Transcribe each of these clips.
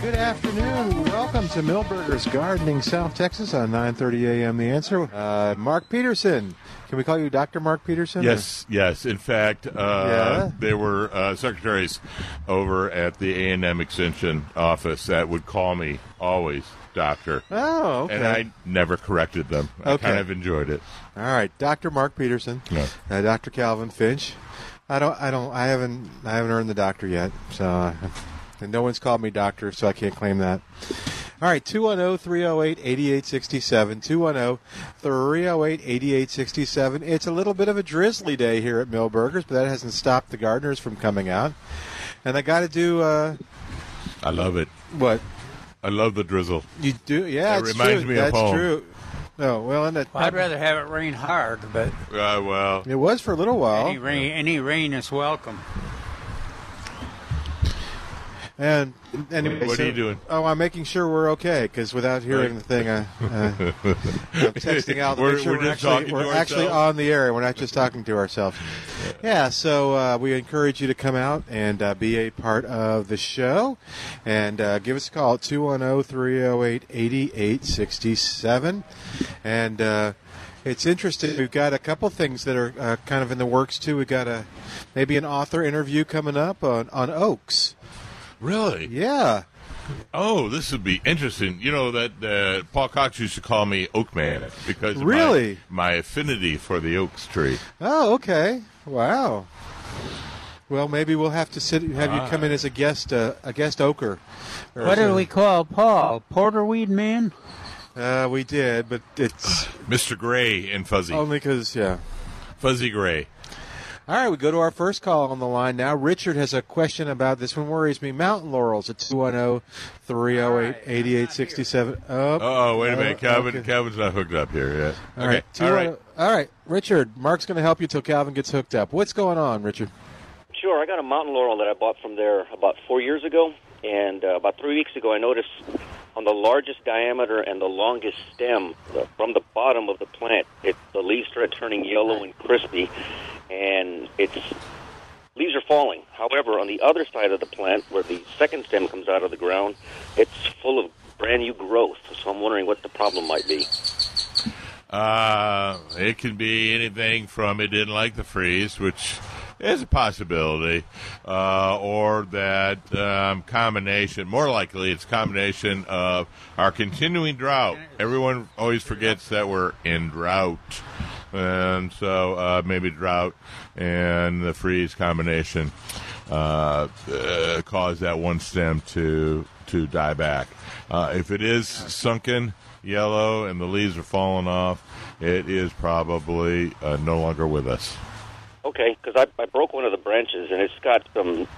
Good afternoon. Welcome to Milberger's Gardening, South Texas on 9:30 a.m. The answer. Uh, Mark Peterson. Can we call you Dr. Mark Peterson? Yes, yes. In fact, uh, Yeah? there were uh, secretaries over at the A and M Extension office that would call me always doctor, Oh, okay. and I never corrected them. I Okay. kind of enjoyed it. All right, Dr. Mark Peterson. Yeah. Uh, Dr. Calvin Finch. I don't. I don't. I haven't. I haven't earned the doctor yet. So, and no one's called me doctor, so I can't claim that. All right, 210-308-8867. 210-308-8867. It's a little bit of a drizzly day here at Milberger's, but that hasn't stopped the gardeners from coming out. And I got to do uh, I love it. what I love the drizzle. you do. Yeah, It reminds true. me of That's home. true. No, well, and that, I'd rather have it rain hard, but Uh, well, it was for a little while. any rain, any rain is welcome. And anyway, What are so- you doing? Oh, I'm making sure we're okay because without hearing the thing, I, uh, I'm texting out to We're- make sure we're we're, actually, we're actually on the air. We're not just talking to ourselves. Yeah, so uh, we encourage you to come out and uh, be a part of the show, and uh, give us a call at 210-308-8867. and. Uh, it's interesting. We've got a couple things that are uh, kind of in the works too. We've got a maybe an author interview coming up on, on oaks. Really? Yeah. Oh, this would be interesting. You know that uh, Paul Cox used to call me Oakman because of Really? my, my affinity for the oaks tree. Oh, okay. Wow. Well, maybe we'll have to sit have you come in as a guest uh, a guest ochre. Or What did so- we call Paul? Porterweed man? Uh, we did, but it's Mr. Gray and Fuzzy. only because yeah. Fuzzy Gray. All right, we go to our first call on the line now. Richard has a question about this one worries me. Mountain laurels at 210-308-8867. Oh, Oh, wait a oh, minute, Calvin. okay. Calvin's not hooked up here yet. All okay. Right. All right. All right, Richard. Mark's going to help you till Calvin gets hooked up. What's going on, Richard? Sure, I got a mountain laurel that I bought from there about four years ago, and uh, about three weeks ago, I noticed on the largest diameter and the longest stem, from the bottom of the plant, it, the leaves started turning yellow and crispy, and its leaves are falling. However, on the other side of the plant, where the second stem comes out of the ground, it's full of brand new growth. So I'm wondering what the problem might be. Uh, it can be anything from it didn't like the freeze, which is a possibility, uh, or that um, combination. More likely, it's combination of our continuing drought. Everyone always forgets that we're in drought. And so uh, maybe drought and the freeze combination uh, uh, cause that one stem to to die back. Uh, if it is sunken yellow and the leaves are falling off, it is probably uh, no longer with us. Okay, because I, I broke one of the branches and it's got some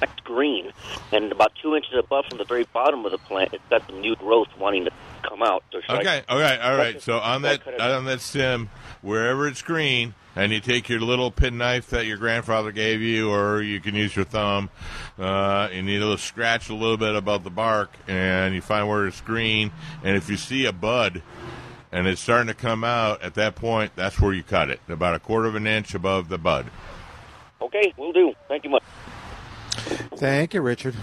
nice green, and about two inches above from the very bottom of the plant, it's got some new growth wanting to come out. So should I- Okay, okay, all right. So on that on that stem, wherever it's green, and you take your little penknife that your grandfather gave you, or you can use your thumb, uh, and you scratch a little bit above the bark, and you find where it's green. And if you see a bud, and it's starting to come out, at that point, that's where you cut it, about a quarter of an inch above the bud. Okay, we'll do. Thank you much. Thank you, Richard.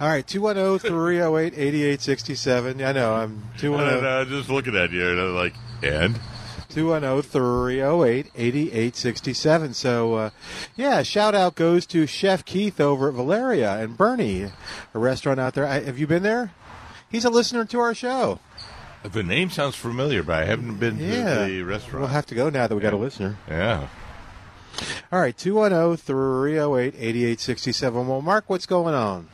All right, 210-308-8867. I know, I'm And 210 uh, just looking at you, and I'm like, and 210-308-8867. So, uh, yeah, shout out goes to Chef Keith over at Valeria and Bernie, a restaurant out there. I, have you been there? He's a listener to our show. The name sounds familiar, but I haven't been Yeah. to the restaurant. We'll have to go now that we got a listener. yeah. All right, 210-308-8867. Well, Mark, what's going on?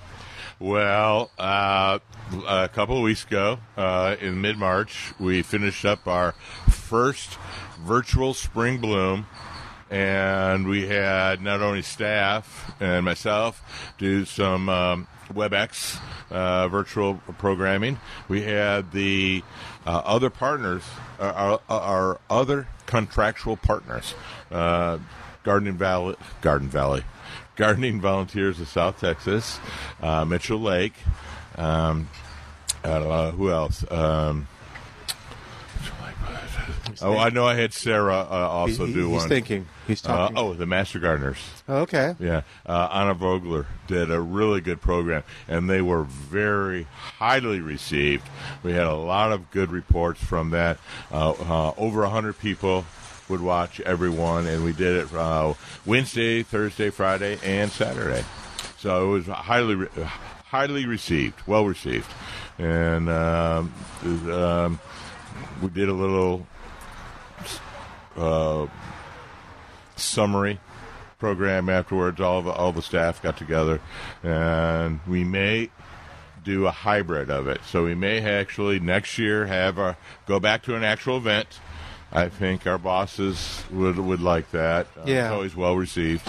Well, uh, a couple of weeks ago, uh, in mid March, we finished up our first virtual spring bloom. And we had not only staff and myself do some um, WebEx uh, virtual programming. We had the uh, other partners, uh, our, our other contractual partners, uh, Garden Valley, Garden Valley, Gardening Volunteers of South Texas, uh, Mitchell Lake. Um, uh, who else? Um, oh, I know I had Sarah uh, also He- do he's one. thinking. He's Uh, talking. oh, the Master Gardeners. Oh, okay. Yeah, uh, Anna Vogler did a really good program, and they were very highly received. We had a lot of good reports from that. Uh, uh, over a hundred people would watch every one, and we did it uh, Wednesday, Thursday, Friday, and Saturday. So it was highly, re- highly received, well received, and um, um, we did a little uh, summary program afterwards. All the all the staff got together, and we may do a hybrid of it. So we may actually next year have a go back to an actual event. I think our bosses would would like that. Uh, Yeah. it's always well received.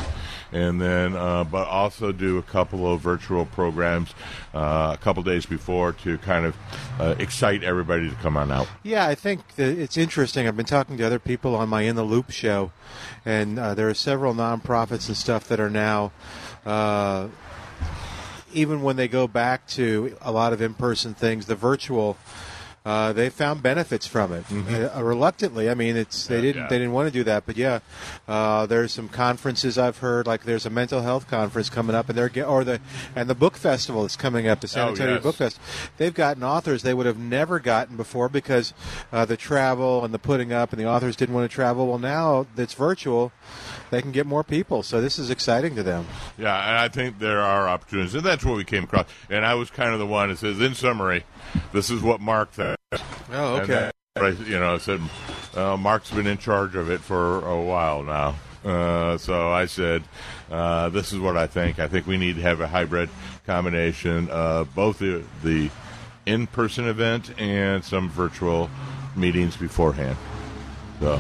And then, uh, but also do a couple of virtual programs uh, a couple days before to kind of uh, excite everybody to come on out. Yeah, I think it's interesting. I've been talking to other people on my In the Loop show, and uh, there are several nonprofits and stuff that are now, uh, even when they go back to a lot of in-person things, the virtual. Uh, they found benefits from it uh, reluctantly. I mean, it's they didn't they didn't want to do that, but yeah, uh, there's some conferences I've heard. Like there's a mental health conference coming up, and they're or the and the book festival that's coming up, the San Oh, Antonio yes. Book Fest. They've gotten authors they would have never gotten before because uh, the travel and the putting up, and the authors didn't want to travel. Well, now that's virtual, they can get more people. So this is exciting to them. Yeah, and I think there are opportunities, and that's what we came across. And I was kind of the one that says, in summary, this is what Mark said. Oh, then I, you know, I said, uh, Mark's been in charge of it for a while now. Uh, so I said, uh, this is what I think. I think we need to have a hybrid combination of both the, the in person event and some virtual meetings beforehand. So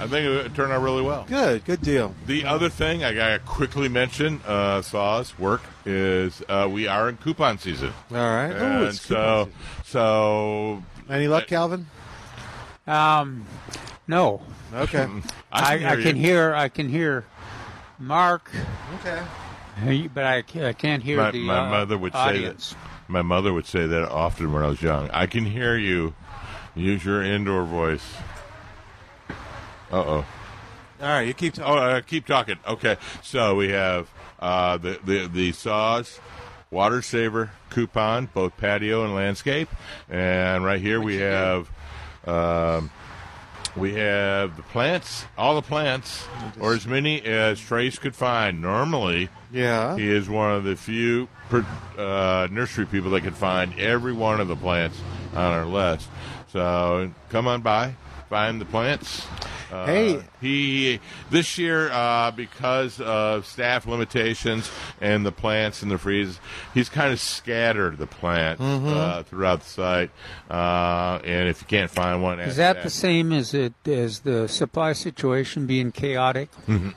I think it turned out really well. Good, good deal. The other thing I gotta quickly mention, uh, Saw's work is uh, we are in coupon season, All right. Ooh, and coupon so so any luck, Calvin? Um, no, Okay. I, I you. can hear I can hear Mark, okay. but I, I can't hear My, the my uh, mother would audience. say that. My mother would say that often when I was young. I can hear you. Use your indoor voice. Uh oh. All right, you keep talking. Oh, uh, keep talking. Okay, so we have uh, the the the SAWS, water saver coupon, both patio and landscape, and right here we have. Um, we have the plants, all the plants, or as many as Trace could find. Normally, Yeah. he is one of the few per, uh, nursery people that can find every one of the plants on our list. So come on by, find the plants. Uh, Hey. he this year uh, because of staff limitations and the plants and the freezes, he's kind of scattered the plants Mm-hmm. uh, throughout the site. Uh, and if you can't find one, Is that the same as it as the supply situation being chaotic?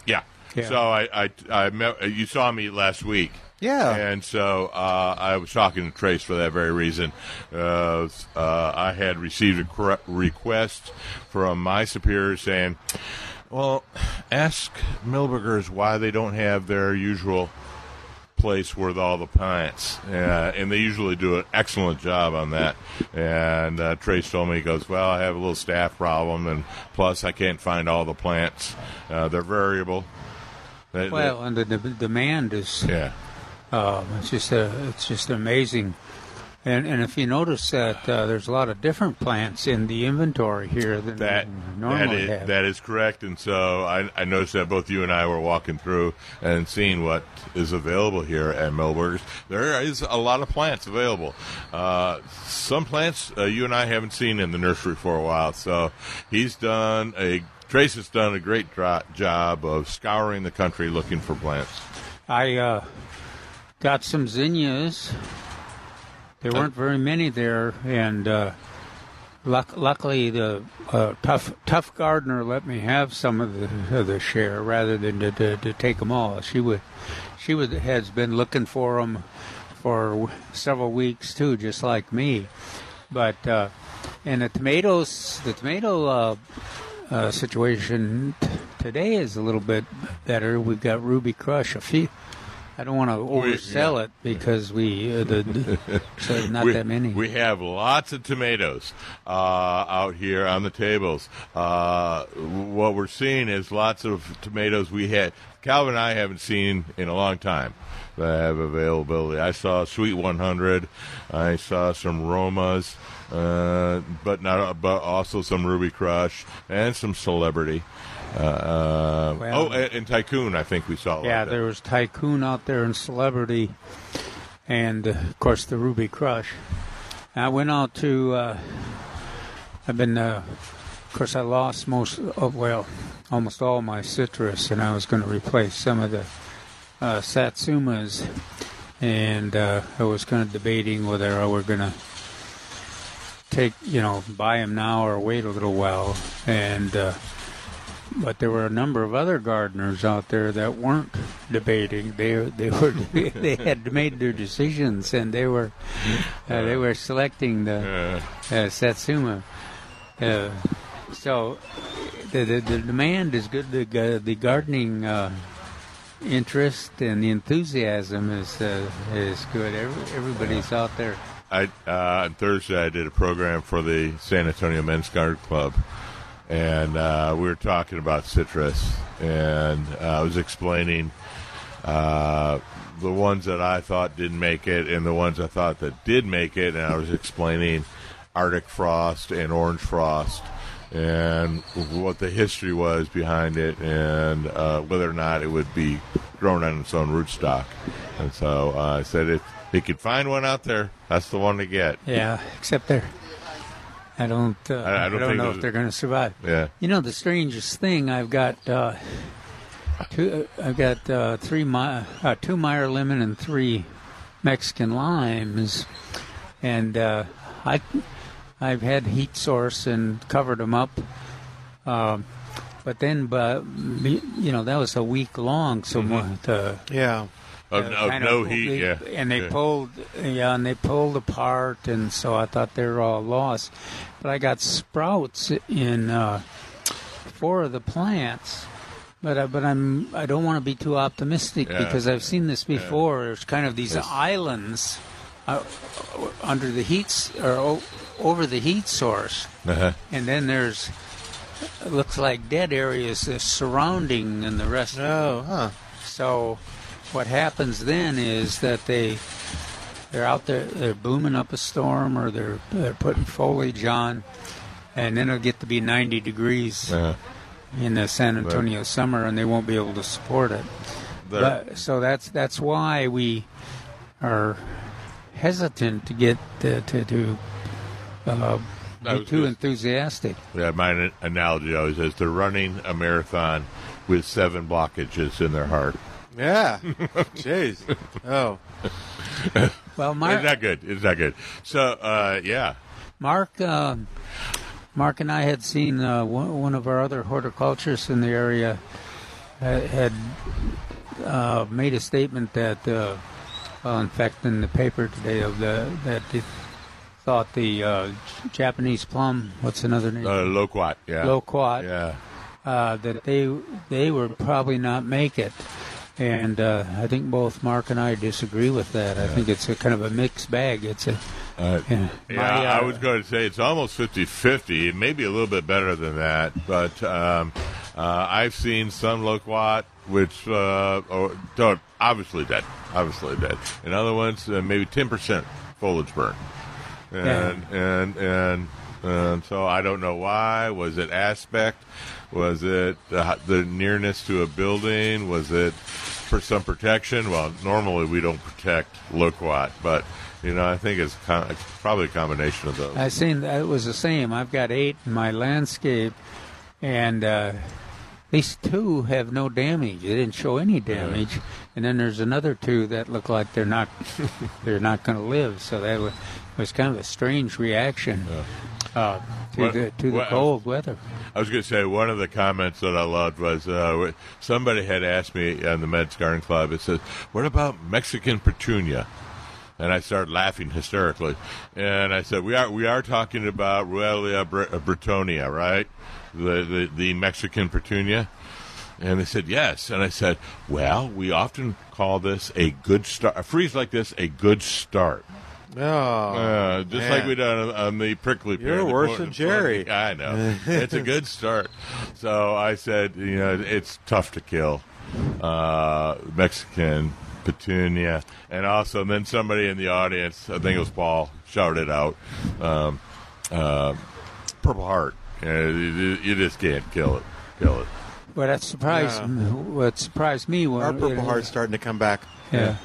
Yeah. Yeah. So I, I, I met, you saw me last week. Yeah. And so uh, I was talking to Trace for that very reason. Uh, uh, I had received a cre- request from my superior saying, well, ask Milberger's why they don't have their usual place with all the plants, uh, and they usually do an excellent job on that. And uh, Trace told me, he goes, "Well, I have a little staff problem, and plus I can't find all the plants. Uh, they're variable." They- they- Well, and the, the demand is yeah, uh, it's just a, it's just amazing. And and if you notice that uh, there's a lot of different plants in the inventory here than that normally is, have. that is correct. And so I, I noticed that both you and I were walking through and seeing what is available here at Milberger's. There is a lot of plants available. Uh, some plants uh, you and I haven't seen in the nursery for a while. So he's done a Trace has done a great job of scouring the country looking for plants. I uh, got some zinnias. There weren't very many there, and uh, luck- luckily the uh, tough tough gardener let me have some of the of the share rather than to, to, to take them all. She would she would has been looking for them for several weeks too, just like me. But uh, and the tomatoes, the tomato uh, uh, situation t- today is a little bit better. We've got Ruby Crush. A few. I don't want to oversell it because we uh, the, the so not we, that many. We have lots of tomatoes uh, out here on the tables. Uh, what we're seeing is lots of tomatoes we had. Calvin and I haven't seen in a long time that have availability. I saw Sweet 100. I saw some Romas, uh, but not but also some Ruby Crush and some Celebrity. Uh, uh, Well- oh, and, and Tycoon. I think we saw. Yeah, of there was Tycoon out there and Celebrity, and uh, of course the Ruby Crush. I went out to. Uh, I've been. Uh, of course, I lost most of well, almost all my citrus, and I was going to replace some of the uh, Satsumas, and uh, I was kind of debating whether I were going to take, you know, buy them now or wait a little while, and. Uh, but there were a number of other gardeners out there that weren't debating. They they were they had made their decisions and they were uh, they were selecting the uh, Satsuma. Uh, so the, the the demand is good. The the gardening uh, interest and the enthusiasm is uh, is good. Every, everybody's out there. I uh, on Thursday I did a program for the San Antonio Men's Garden Club, and uh, we were talking about citrus, and uh, I was explaining uh, the ones that I thought didn't make it, and the ones I thought that did make it, and I was explaining Arctic frost and orange frost. And what the history was behind it, and uh, whether or not it would be grown on its own rootstock. And so uh, I said, if you could find one out there, that's the one to get. Yeah, except they're. I don't. Uh, I- I don't think know if they're going to survive. Yeah. You know, the strangest thing I've got uh, two. Uh, I've got uh, three my uh, two Meyer lemon and three Mexican limes, and uh, I I've had heat source and covered them up. Um, but then, but you know, that was a week long. So Mm-hmm. the Yeah. Of, uh, of no of- heat, they- yeah. And they Yeah. pulled, yeah, and they pulled apart, and so I thought they were all lost. But I got sprouts in uh, four of the plants. But I, but I'm I don't want to be too optimistic Yeah. because I've seen this before. There's kind of these Yes. islands uh, under the heat or o- over the heat source, Uh-huh. and then there's it looks like dead areas uh, surrounding and the rest. Oh, huh. So, what happens then is that they they're out there, they're booming up a storm, or they're they're putting foliage on, and then it'll get to be 90 degrees Uh, in the San Antonio summer, and they won't be able to support it. But, so that's that's why we are hesitant to get to to, to uh, be too just- enthusiastic. yeah, my analogy always is they're running a marathon with seven blockages in their heart. Yeah. Jeez. Oh. Well, Mark, It's not good. It's not good. So, uh, yeah. Mark, uh, Mark and I had seen uh, one, of our other horticulturists in the area had, had uh, made a statement that, uh, well, in fact, in the paper today, of the that it thought the uh, Japanese plum, what's another name, Uh, loquat, yeah. loquat, Yeah. uh, that they they would probably not make it. And uh, I think both Mark and I disagree with that. I think it's a kind of a mixed bag. It's a Uh, yeah. Yeah, My, I uh, was going to say it's almost 50 50. It may be a little bit better than that, but um, uh, I've seen some loquat, which uh, oh, don't, obviously dead. Obviously dead. And other ones, uh, maybe 10% foliage burn. And, and, and, and so I don't know why. Was it aspect? Was it the, the nearness to a building? Was it for some protection? Well, normally we don't protect loquat, but you know, I think it's, con- probably a combination of those. I seen that it was the same. I've got eight in my landscape, and uh, at least two have no damage. They didn't show any damage, and then there's another two that look like they're not they're not going to live. So that was, was kind of a strange reaction uh, to What- the to the what- cold weather. I was going to say one of the comments that I loved was uh, somebody had asked me on the Men's Garden Club. It says, "What about Mexican petunia?" And I started laughing hysterically, and I said, "We are we are talking about Ruellia uh, Bretonia, right? The, the the Mexican petunia." And they said yes, and I said, "Well, we often call this a good start. A freeze like this, a good start." Oh, Uh, just man. like we done on, on the prickly pear. You're worse than corn- Jerry. I know. it's a good start. So I said, you know, it's tough to kill uh, Mexican petunia, and also then somebody in the audience, I think it was Paul, shouted out, um, uh, "Purple Heart." Uh, you, you just can't kill it. Kill it. But that surprised Yeah. me. What surprised me was Our Purple Heart's starting to come back. Yeah.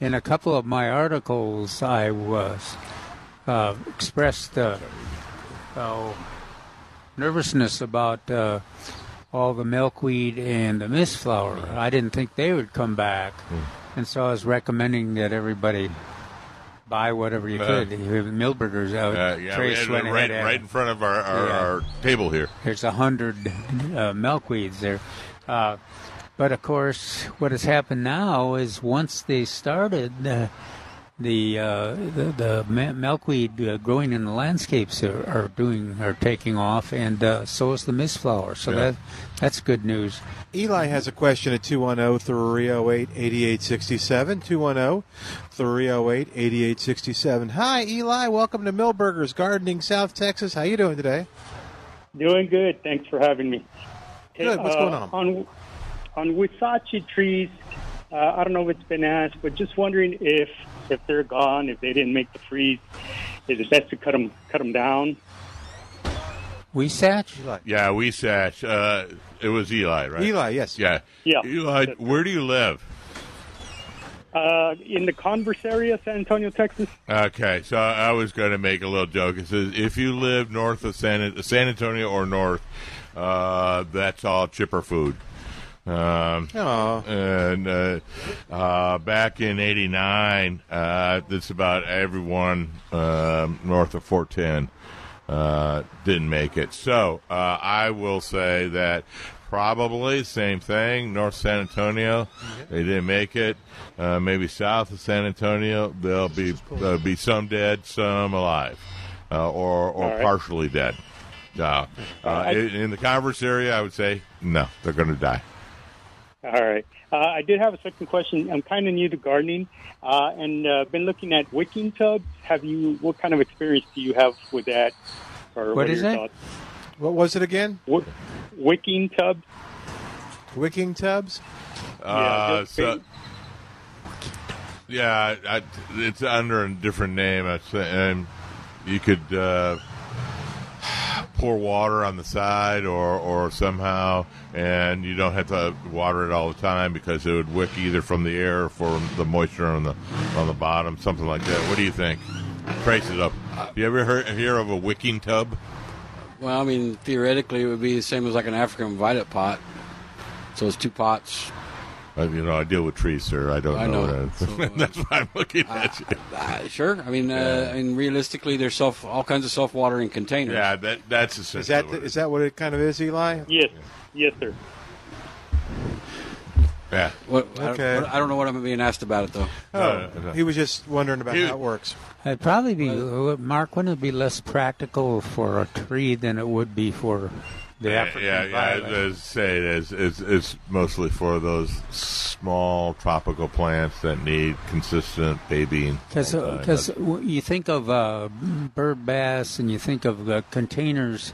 In a couple of my articles, I was uh, expressed uh, oh, nervousness about uh, all the milkweed and the mistflower. I didn't think they would come back, and so I was recommending that everybody buy whatever you Uh, could. Milberger's out. Uh, yeah, we Trace had went right, right in front of our, our, Yeah. our table here. there's a hundred uh, milkweeds there. Uh, but of course, what has happened now is once they started, uh, the, uh, the the milkweed uh, growing in the landscapes are, are doing are taking off, and uh, so is the mistflower. So Yeah. that that's good news. Eli has a question at 210 308 8867. 210 308 8867. Hi, Eli. Welcome to Milberger's Gardening, South Texas. How you doing today? Doing good. Thanks for having me. Good. What's uh, going on? On on huisache trees, uh, I don't know if it's been asked, but just wondering if if they're gone, if they didn't make the freeze, is it best to cut them cut them down? Huisache. Yeah, we sat. Uh, it was Eli, right? Eli, yes. Yeah. Yeah. Eli, where do you live? Uh, in the Converse area, San Antonio, Texas. Okay, so I was going to make a little joke. It says if you live north of San, San Antonio or north, uh, that's all chipper food. Um, and uh, uh, back in '89, uh, that's about everyone um, north of 410 uh, didn't make it. So uh, I will say that probably same thing. North San Antonio, they didn't make it. Uh, maybe south of San Antonio, there'll be there'll be some dead, some alive, uh, or or right. partially dead. Uh, uh, in, in the Converse area, I would say no, they're going to die. All right. Uh, I did have a second question. I'm kind of new to gardening, uh, and uh, been looking at wicking tubs. Have you? What kind of experience do you have with that? Or What are is your it? thoughts? what was it again? Wick- Wicking tubs. Wicking tubs? Uh, so, yeah, I, it's under a different name. I say, and you could uh, pour water on the side, or or somehow, and you don't have to water it all the time because it would wick either from the air or from the moisture on the on the bottom, something like that. What do you think? Trace it up. You ever heard, hear of a wicking tub? Well, I mean, theoretically, it would be the same as like an African violet pot. So it's two pots. Uh, you know, I deal with trees, sir. I don't I know. know. that. So, uh, That's why I'm looking at you. Uh, sure. I mean, uh, and realistically, there's self all kinds of self-watering containers. Yeah, that that's essentially Is that what it is that what it kind of is, Eli? Yes. Yes, sir. Yeah. What, I, Okay. what- I don't know what I'm being asked about it though. Oh, No, no. he was just wondering about He- how it works. It'd probably be Mark. Wouldn't it be less practical for a tree than it would be for the yeah, African yeah, yeah. violet? As I say, it is, it's, it's mostly for those small tropical plants that need consistent babying. Because all the you think of uh, bird bass and you think of the containers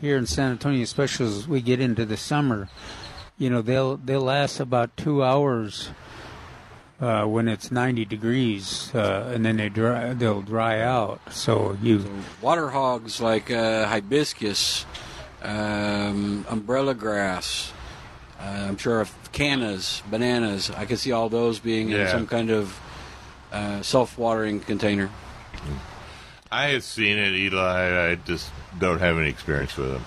here in San Antonio, especially as we get into the summer. You know they'll they'll last about two hours uh, when it's 90 degrees, uh, and then they dry they'll dry out. So you Water hogs like uh, hibiscus, um, umbrella grass. Uh, I'm sure of cannas, bananas. I can see all those being in some kind of uh, self-watering container. I have seen it, Eli. I just don't have any experience with them.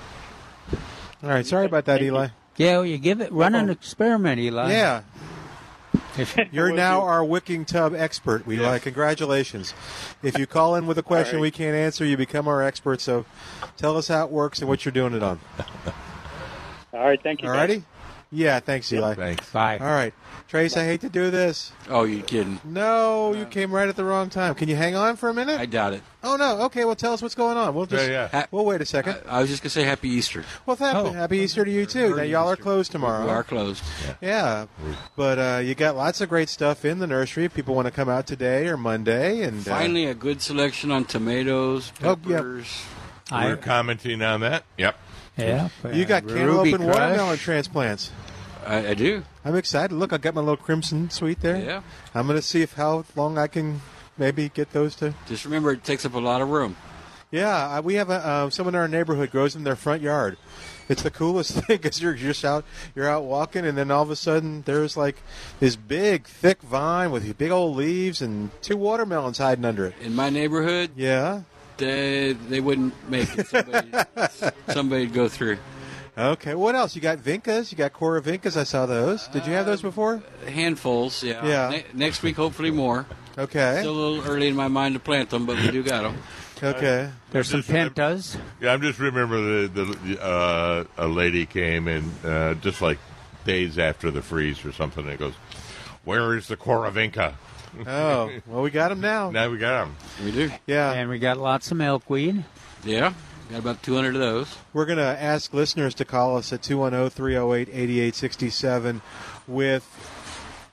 All right, sorry about that, Eli. yeah you give it run an experiment, Eli. Yeah, If, you're Will now do. our wicking tub expert. We Yes. like congratulations. If you call in with a question right. we can't answer, you become our expert. So, tell us how it works and what you're doing it on. All right. Thank you. All righty. Yeah, thanks, Eli. Thanks. Bye. All right, Trace. I hate to do this. Oh, you kidding? No, you came right at the wrong time. Can you hang on for a minute? I doubt it. oh no. Okay. Well, tell us what's going on. We'll just. Yeah, yeah. Ha- We'll wait a second. I, I was just gonna say Happy Easter. well, happy, Oh. happy Easter to you too. Now y'all are closed tomorrow. We are closed. Yeah, but uh, you got lots of great stuff in the nursery. If people want to come out today or Monday, and uh, Finally, a good selection on tomatoes, Oh, yeah. peppers. I- We're commenting on that. Yep. yeah. you got uh, cantaloupe and Crush. watermelon transplants. I, I do. I'm excited. Look, I got my little crimson sweet there. Yeah. I'm going to see if how long I can maybe get those to. Just remember, it takes up a lot of room. Yeah, we have a, uh, someone in our neighborhood grows in their front yard. It's the coolest thing because you're just out, you're out walking, and then all of a sudden there's like this big, thick vine with big old leaves and two watermelons hiding under it. In my neighborhood, Yeah. they they wouldn't make it. Somebody, somebody'd go through. Okay. What else? You got vincas. You got Cora vincas. I saw those. Did you have those before? Handfuls, yeah. Yeah. Ne- next week, hopefully more. Okay. Still a little early in my mind to plant them, but we do got them. Okay. There's some Just remember- pentas. Yeah, I'm just remember the the uh, a lady came and uh, just like days after the freeze or something. And goes, "Where is the Cora vinca?" Oh, well, we got them now. Now we got them. We do. Yeah. And we got lots of milkweed. Yeah. Got about 200 of those. We're going to ask listeners to call us at 210 308 8867 with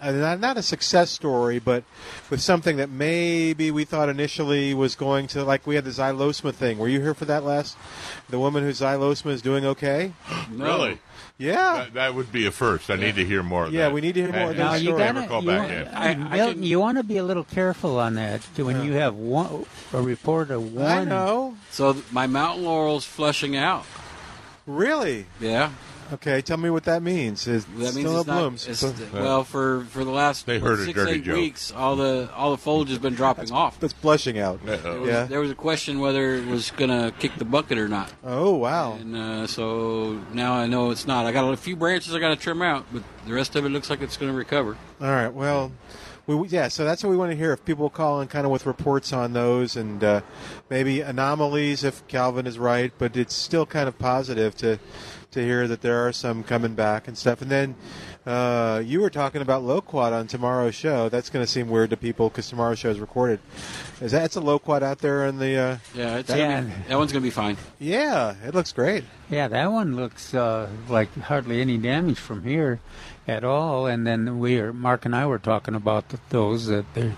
uh, not, not a success story, but with something that maybe we thought initially was going to, like we had the xylosma thing. Were you here for that last? The woman whose xylosma is doing okay? No. Really? Yeah. That, that would be a first. I need to hear more. Of Yeah, that. we need to hear more of And- that Now you gotta, call you, back want, in. I- I Milton, can- you want to be a little careful on that too when you have one a report of one. I know. So my mountain laurel's flushing out. Really? Yeah. Okay, tell me what that means. Is That means still it's up not, blooms. it's- well, for, for the last They what, heard a six, dirty eight joke. weeks, all the all the foliage has been dropping off. That's blushing out. There was, Yeah. there was a question whether it was going to kick the bucket or not. Oh, wow. And uh, so now I know it's not. I got a few branches I got to trim out, but the rest of it looks like it's going to recover. All right. Well, we, yeah. So that's what we want to hear. If people call in, kind of with reports on those, and uh, maybe anomalies, if Calvin is right. But it's still kind of positive to to hear that there are some coming back and stuff. And then uh, you were talking about loquat on tomorrow's show. That's going to seem weird to people because tomorrow's show is recorded. Is that it's a loquat out there in the? Uh, Yeah, it's Yeah. Be, that one's going to be fine. yeah, it looks great. Yeah, that one looks uh, like hardly any damage from here at all. And then we are Mark and I were talking about th- those that they're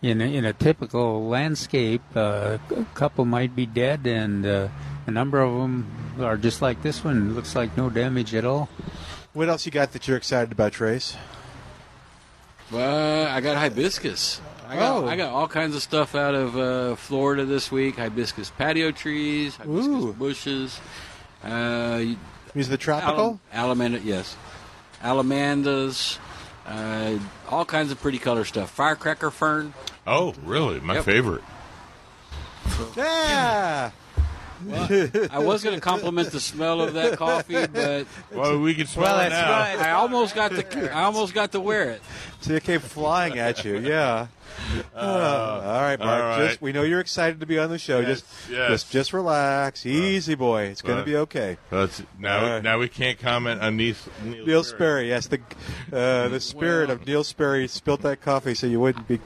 in a, in a typical landscape. Uh, a couple might be dead, and uh, a number of them are just like this one. Looks like no damage at all. What else you got that you're excited about, Trace? Well, I got hibiscus. I got Oh. I got all kinds of stuff out of uh, Florida this week. Hibiscus patio trees, hibiscus Ooh. bushes. Uh, Is the tropical? Alam- Allamanda, yes. Allamandas, uh, all kinds of pretty color stuff. Firecracker fern. Oh, really? My Yep. favorite. Yeah. I was going to compliment the smell of that coffee, but Well, we can smell Well, it now. right. I almost got to I almost got to wear it. So it came flying at you, yeah. Uh, all right, Mark. all right. Just we know you're excited to be on the show. Yes, just, yes. just, just relax, easy boy. It's going to uh, be okay. Now, All right. now we can't comment on Neil, Neil, Neil Sperry. Sperry, yes, the uh, the spirit Well- of Neil Sperry spilt that coffee, so you wouldn't be.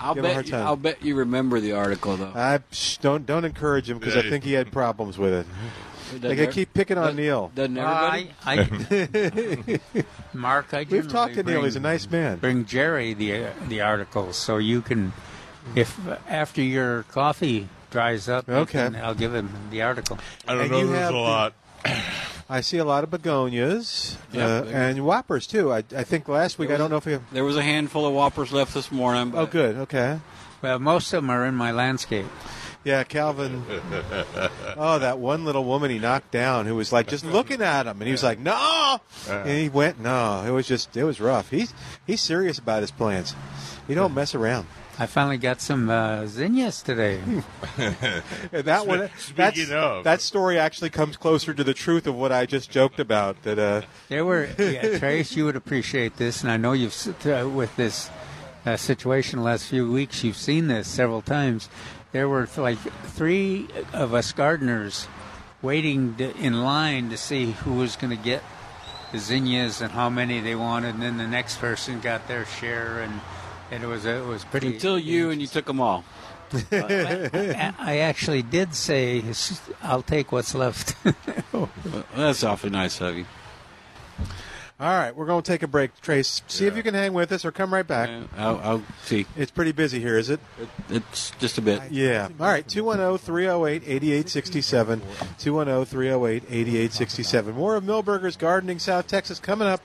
I'll Give him a bet hard you. I'll bet you remember the article though. I shh, don't don't encourage him because I think he had problems with it. Doesn't Like I keep picking on doesn't- Neil. Doesn't I, everybody? I, Mark, I We've talked to generally Neil. He's a nice man. bring Jerry the uh, the articles so you can, if after your coffee dries up, Okay. can- I'll give him the article. I don't And know. There's a the- lot. I see a lot of begonias Yeah, uh, and whoppers too. I, I think last week There I don't was know if we. There was a handful of whoppers left this morning. But Oh, good. Okay. Well, most of them are in my landscape. Yeah, Calvin. Oh, that one little woman he knocked down who was like just looking at him, and he was like, "No," and he went, "No." It was just, it was rough. He's he's serious about his plans. He don't mess around. I finally got some uh, zinnias today. And that one, Speaking that's, of. that story actually comes closer to the truth of what I just joked about. That uh, There were, yeah, Trace, you would appreciate this, and I know you've uh, with this uh, situation the last few weeks, you've seen this several times. There were like three of us gardeners waiting to, in line to see who was going to get the zinnias and how many they wanted, and then the next person got their share, and, and it was it was pretty. Until you and you took them all. I, I actually did say, "I'll take what's left." Well, that's awfully nice of you. All right, we're going to take a break, Trace. See if you can hang with us or come right back. Uh, I'll, I'll see. It's pretty busy here, is it? It's just a bit. Yeah. All right, 210 308 8867. 210 308 8867. More of Milberger's Gardening South Texas coming up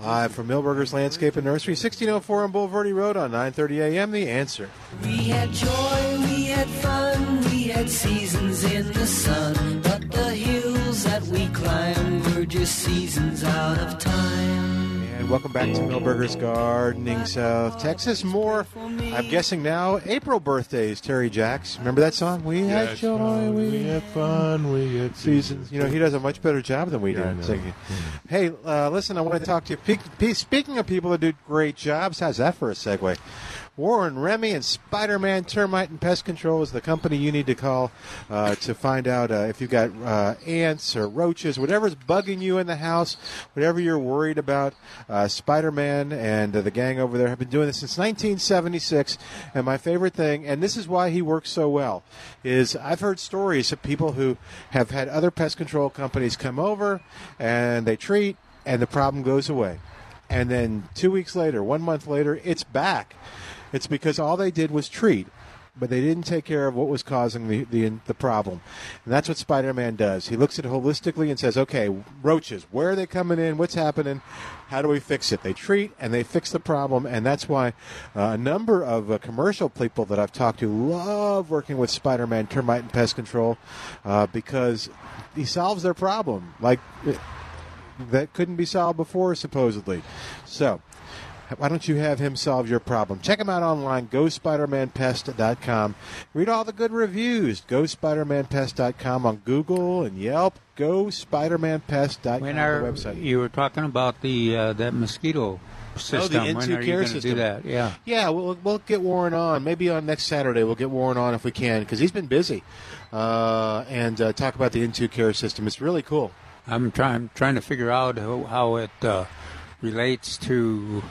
live from Milberger's Landscape and Nursery, 1604 on Bulverde Road on 930 a.m. The answer. We had joy, we had fun, we had seasons in the sun. But the hills that we climbed were just seasons out of time. And welcome back to Milberger's Gardening South Texas. More, I'm guessing now, April birthdays, Terry Jacks. Remember that song? We had Yes. joy, we had fun, we had seasons. You know, he does a much better job than we do. Yeah, I know. singing. Hey, uh, listen, I want to talk to you. Pe- pe- Speaking of people that do great jobs, how's that for a segue? Warren Remy and Spider-Man Termite and Pest Control is the company you need to call uh, to find out uh, if you've got uh, ants or roaches, whatever's bugging you in the house, whatever you're worried about. Uh, Spider-Man and uh, the gang over there have been doing this since 1976. And my favorite thing, and this is why he works so well, is I've heard stories of people who have had other pest control companies come over and they treat, and the problem goes away and then two weeks later, one month later, it's back. It's because all they did was treat, but they didn't take care of what was causing the the, the problem. And that's what Spider-Man does. He looks at it holistically and says, "Okay, roaches, where are they coming in? What's happening? How do we fix it?" They treat and they fix the problem, and that's why uh, a number of uh, commercial people that I've talked to love working with Spider-Man Termite and Pest Control uh, because he solves their problem. Like. that couldn't be solved before, supposedly. So, why don't you have him solve your problem? Check him out online, gospidermanpest.com. Read all the good reviews, gospidermanpest.com on Google and Yelp. Gospidermanpest.com, when the are website. you were talking about the uh, that mosquito system? when N2 are you care going to system. do that? Yeah. Yeah, we'll, we'll get Warren on. Maybe on next Saturday we'll get Warren on if we can because he's been busy. Uh, and uh, talk about the In2Care system. It's really cool. I'm trying trying to figure out how, how it uh, relates to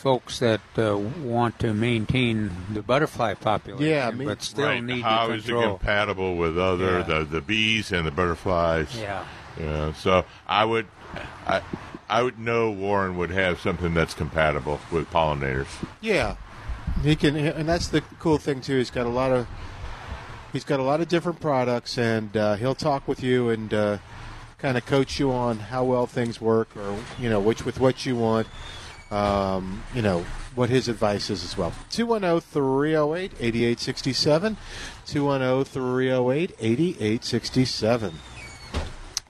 folks that uh, want to maintain the butterfly population, Yeah, me- but still right. need How to is it compatible with other Yeah. the, the bees and the butterflies? yeah. Yeah, so I would, I, I would know Warren would have something that's compatible with pollinators. Yeah, he can, and that's the cool thing too. He's got a lot of, he's got a lot of different products, and uh, he'll talk with you and uh, kind of coach you on how well things work, or you know, which with what you want. Um, you know what his advice is as well. 210-308-8867. 210-308-8867.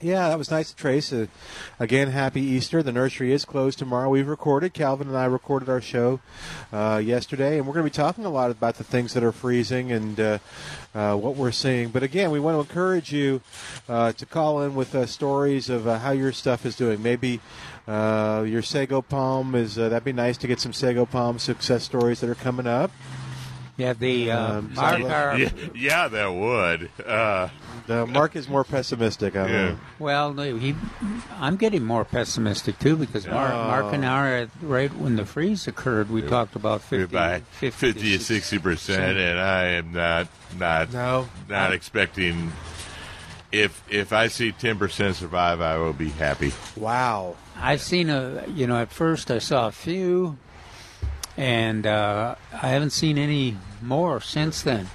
Yeah, that was nice to trace. Uh, again, happy Easter. The nursery is closed tomorrow. We've recorded. Calvin and I recorded our show uh, yesterday, and we're going to be talking a lot about the things that are freezing and uh, uh, what we're seeing. But again, we want to encourage you uh, to call in with uh, stories of how your stuff is doing. Maybe your sago palm is. That'd be nice to get some sago palm success stories that are coming up. Yeah, the uh, Um, Mark, so- our- Yeah, yeah, that would. Uh, Uh, Mark is more pessimistic. I Yeah. know. Well, no, he, I'm getting more pessimistic too because Mark, Mark and I, right when the freeze occurred, we talked about 50, by 50, 50 to 60 percent, and I am not not No. not expecting. If if I see 10 percent survive, I will be happy. Wow. I've seen a, you know, at first I saw a few, and uh, I haven't seen any more since then.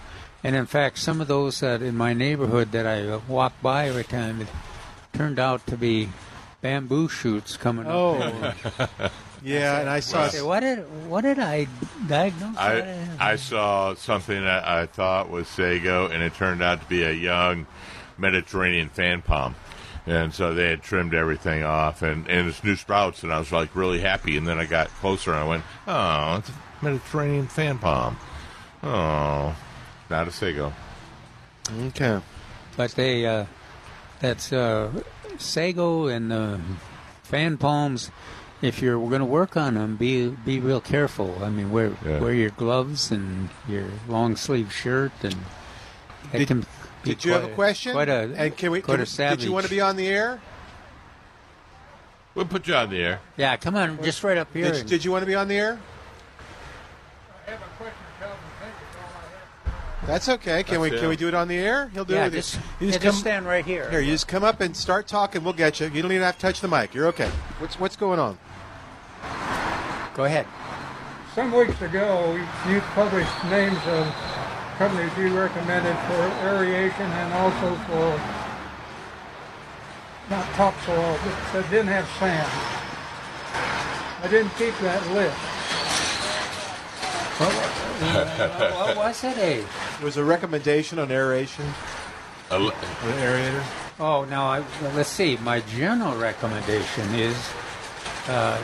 And in fact, some of those that in my neighborhood that I walk by every time it turned out to be bamboo shoots coming Oh. up. Yeah, and I saw. I say, what did what did I diagnose? I What I saw something that I thought was sago, and it turned out to be a young Mediterranean fan palm. And so they had trimmed everything off, and, and it's new sprouts, and I was like really happy. And then I got closer, and I went, "Oh, it's a Mediterranean fan palm. Oh, not a sago." Okay. But they, uh, that's uh, sago and uh, fan palms. If you're going to work on them, be be real careful. I mean, wear Yeah. wear your gloves and your long sleeve shirt, and it Did- can be Did you have a question? Quite a and can we? quite can a we- did you want to be on the air? We'll put you on the air. Yeah, come on, just right up here. Did, did you want to be on the air? I have a question, Calvin. That's okay. Can we That's can we do it on the air? He'll do yeah, it. with you. just, You yeah, just just come stand right here. here. You just come up and start talking. We'll get you. You don't even have to touch the mic. You're okay. What's what's going on? Go ahead. Some weeks ago, you published names of companies you recommended for aeration and also for not topsoil, but that didn't have sand. I didn't keep that list. what What was it? A? It was a recommendation on aeration, A l- on an aerator. Oh, no, I, well, let's see. My general recommendation is uh,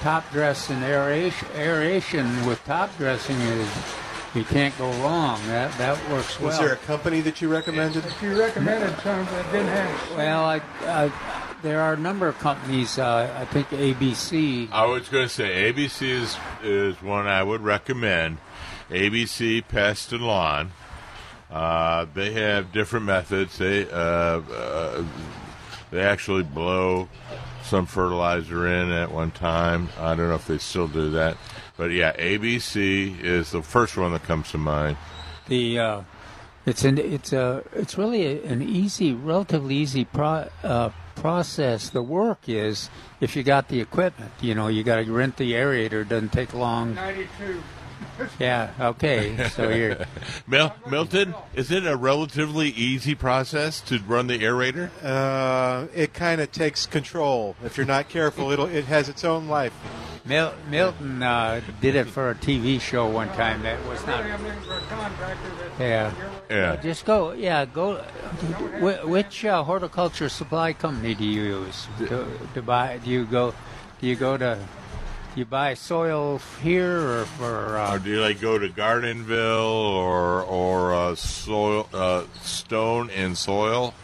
top dress and aeration. Aeration with top dressing is you can't go wrong. That that works well. Was there a company that you recommended? But you recommended some that didn't have sand. well, I, I, there are a number of companies. Uh, I think ABC. I was going to say ABC is is one I would recommend. ABC Pest and Lawn. Uh, they have different methods. They uh, uh, they actually blow some fertilizer in at one time. I don't know if they still do that, but yeah, ABC is the first one that comes to mind. The uh, it's an it's a it's really an easy, relatively easy pro, uh, process. The work is if you got the equipment. You know, you got to rent the aerator. It doesn't take long. 92. Yeah. Okay. So you're. Mil- Milton, is it a relatively easy process to run the aerator? Uh, it kind of takes control. If you're not careful, it'll it has its own life. Mil- Milton uh, did it for a TV show one time. That was not. I'm looking for a contractor that Yeah. Yeah. Just go. Yeah. Go. Wh- which uh, horticulture supply company do you use to, to buy? Do you go? Do you go to? Do you buy soil here or for? Or Uh, do you like go to Gardenville or or uh, soil uh, stone and soil,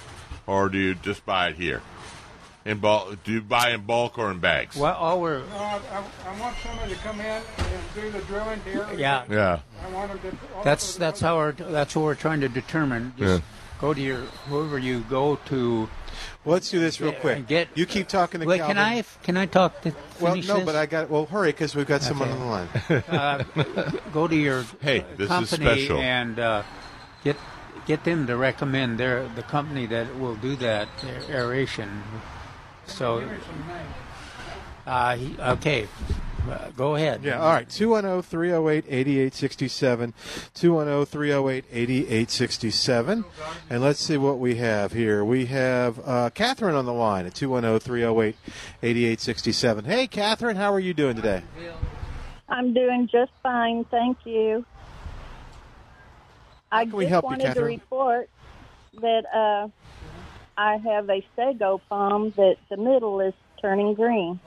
or do you just buy it here? In bulk? Do you buy in bulk or in bags? well, all we're. No, I, I, I want somebody to come in and do the drilling here. Yeah. Yeah. I want them to. That's that's how we're that's what we're trying to determine. Just Yeah. go to your whoever you go to. Well, let's do this real quick. get- you keep talking to Wait, Calvin. can I can I talk to? Well, no, this? but I got. Well, hurry because we've got someone on the line. uh, go to your Hey, this is special. and uh, get get them to recommend their the company that will do that aeration. So, Give me some names. uh, he, okay, uh, go ahead. Yeah, all right. 210 308 8867. 210 308 8867. And let's see what we have here. We have uh, Catherine on the line at 210 308 8867. Hey, Catherine, how are you doing today? I'm doing just fine, thank you. I can we just help you, wanted to report that uh, I have a sago palm that the middle is turning green.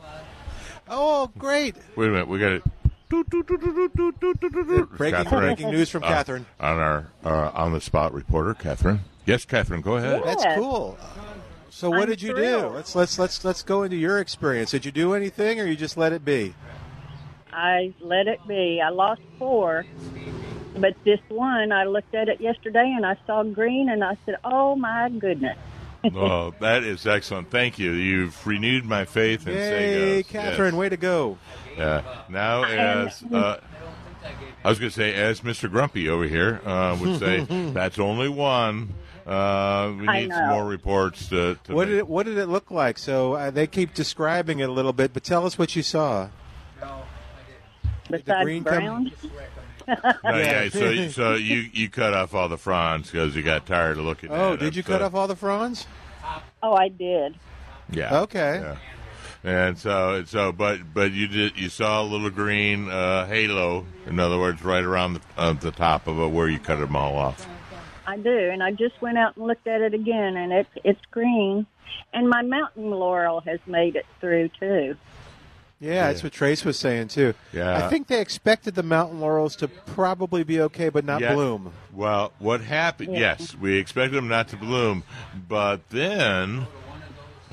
Oh, great. Wait a minute. We got it. Breaking, breaking news from Uh, Catherine. on our uh, on the spot reporter, Catherine. Yes, Catherine. Go ahead. Yeah. That's cool. So what I'm did you do? thrilled. Let's let's let's let's go into your experience. Did you do anything or you just let it be? I let it be. I lost four, but this one, I looked at it yesterday and I saw green and I said, "Oh my goodness!" Oh, that is excellent. Thank you. You've renewed my faith in Yay, Sagos. Catherine, Yes. way to go. Yeah. Now, as uh, I was going to say, as Mr. Grumpy over here uh, would say, that's only one. Uh, we need some more reports to. to What make- did it what did it look like? So uh, they keep describing it a little bit, but tell us what you saw. Besides green come- brown, No, yeah. So, so you you cut off all the fronds because you got tired of looking. Oh, at did them, you so- cut off all the fronds? Oh, I did. Yeah. Okay. Yeah. And so, so, but, but you did, you saw a little green uh, halo. In other words, right around the, uh, the top of it where you cut them all off. I do, and I just went out and looked at it again, and it's it's green, and my mountain laurel has made it through too. Yeah, that's what Trace was saying too. Yeah. I think they expected the mountain laurels to probably be okay, but not Yeah. bloom. Well, what happened? Yes, we expected them not to bloom, but then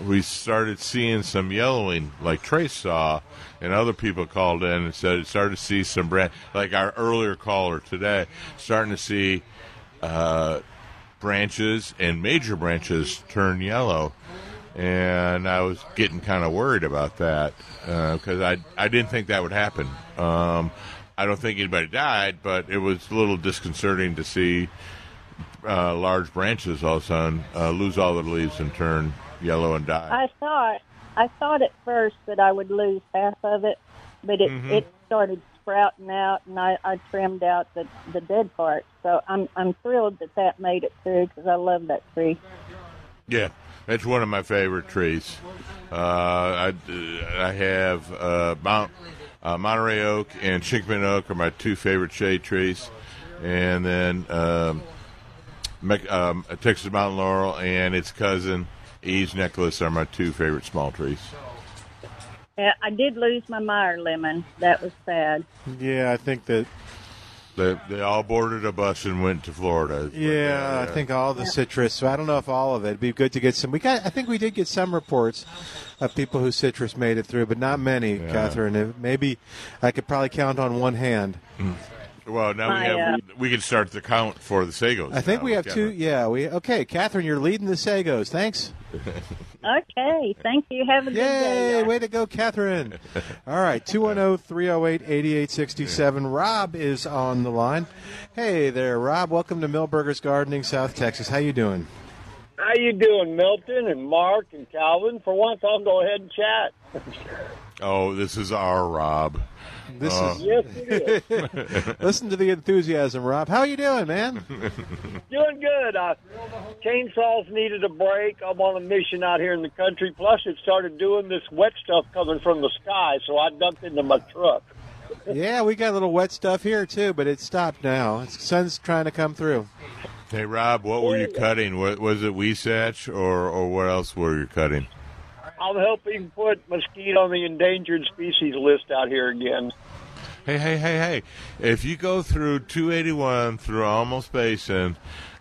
we started seeing some yellowing, like Trace saw, and other people called in and said it started to see some brand, like our earlier caller today, starting to see uh, branches and major branches turn yellow. And I was getting kind of worried about that because I I didn't think that would happen. Um, I don't think anybody died, but it was a little disconcerting to see uh, large branches all of a sudden uh, lose all their leaves and turn yellow and die. I thought I thought at first that I would lose half of it, but it Mhm. it started sprouting out, and I, I trimmed out the the dead part. So I'm I'm thrilled that that made it through because I love that tree. Yeah, it's one of my favorite trees. Uh, I, I have uh, Mount uh, Monterey oak and Chinquapin oak are my two favorite shade trees, and then um, Mec- um, Texas mountain laurel and its cousin Eve's necklace are my two favorite small trees. Yeah, I did lose my Meyer lemon. That was sad. Yeah, I think that. They, they all boarded a bus and went to Florida. Yeah, I think all the citrus. So I don't know if all of it. It'd be good to get some. We got. I think we did get some reports of people whose citrus made it through, but not many, Catherine. Maybe I could probably count on one hand. Hmm. Well, now we have uh, we, we can start the count for the Sagos. I think now, we have Catherine. two. Yeah, we okay. Catherine, you're leading the Sagos. Thanks. Okay, thank you. Have a good day. Yay! Way to go, Catherine. All right, oh, 210 308 8867. Rob is on the line. Hey there, Rob. Welcome to Milberger's Gardening, South Texas. How you doing? How you doing, Milton and Mark and Calvin? For once, I'll go ahead and chat. Oh, this is our Rob. This Uh, is Yes, it is. Listen to the enthusiasm, Rob. How you doing, man? Doing good. Uh, chainsaws needed a break. I'm on a mission out here in the country. Plus, it started doing this wet stuff coming from the sky, so I dumped into my truck. yeah, we got a little wet stuff here too, but it stopped now. The sun's trying to come through. Hey Rob, what were you cutting? What, was it huisache or or what else were you cutting? I'm helping put mesquite on the endangered species list out here again. Hey, hey, hey, hey! If you go through 281 through Almost Basin,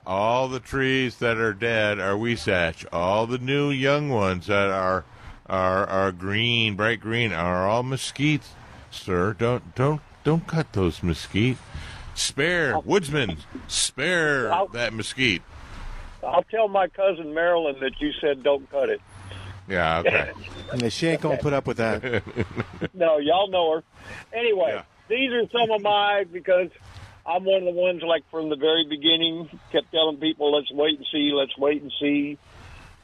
all the trees that are dead are huisache. All the new young ones that are are are green, bright green, are all mesquite. Sir, don't don't don't cut those mesquite. Spare woodsman, spare I'll- that mesquite. I'll tell my cousin Marilyn that you said don't cut it. Yeah, okay. Yeah, she ain't gonna put up with that. no, y'all know her. Anyway, these are some of my because I'm one of the ones like from the very beginning kept telling people, let's wait and see, let's wait and see.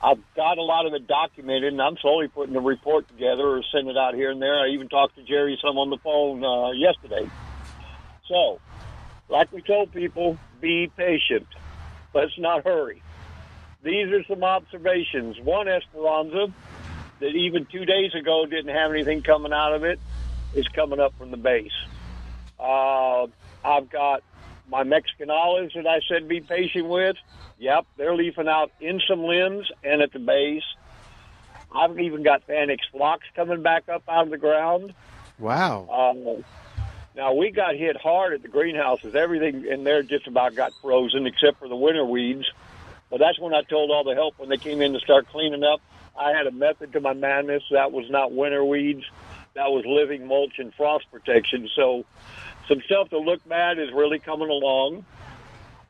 I've got a lot of it documented, and I'm slowly putting a report together or send it out here and there. I even talked to Jerry some on the phone uh, yesterday. So, like we told people, be patient. Let's not hurry. These are some observations. One Esperanza that even two days ago didn't have anything coming out of it is coming up from the base. Uh, I've got my Mexican olives that I said be patient with. Yep, they're leafing out in some limbs and at the base. I've even got Phoenix phlox coming back up out of the ground. Wow. Um, now we got hit hard at the greenhouses. Everything in there just about got frozen except for the winter weeds. But that's when I told all the help when they came in to start cleaning up. I had a method to my madness. That was not winter weeds. That was living mulch and frost protection. So some stuff that looked bad is really coming along.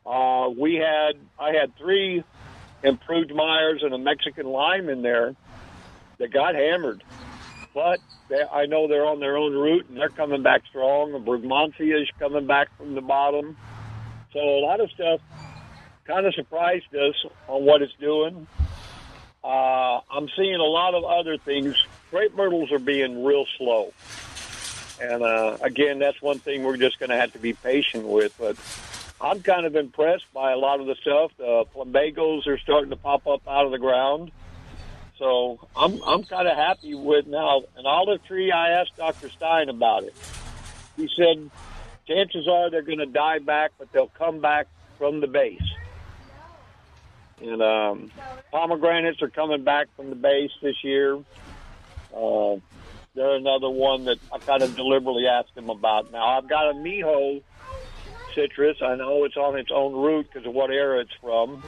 Uh, we had I had three improved Myers and a Mexican lime in there that got hammered but they, I know they're on their own root and they're coming back strong. The Brugmansia is coming back from the bottom. So a lot of stuff kind of surprised us on what it's doing. Uh, I'm seeing a lot of other things. Crepe myrtles are being real slow. And uh, again, that's one thing we're just going to have to be patient with. But I'm kind of impressed by a lot of the stuff. The plumbagos are starting to pop up out of the ground. So I'm I'm kind of happy with now an olive tree. I asked Dr. Stein about it. He said chances are they're going to die back, but they'll come back from the base. And um, pomegranates are coming back from the base this year. Uh, they're another one that I kind of deliberately asked him about. Now I've got a miho citrus. I know it's on its own root because of what era it's from,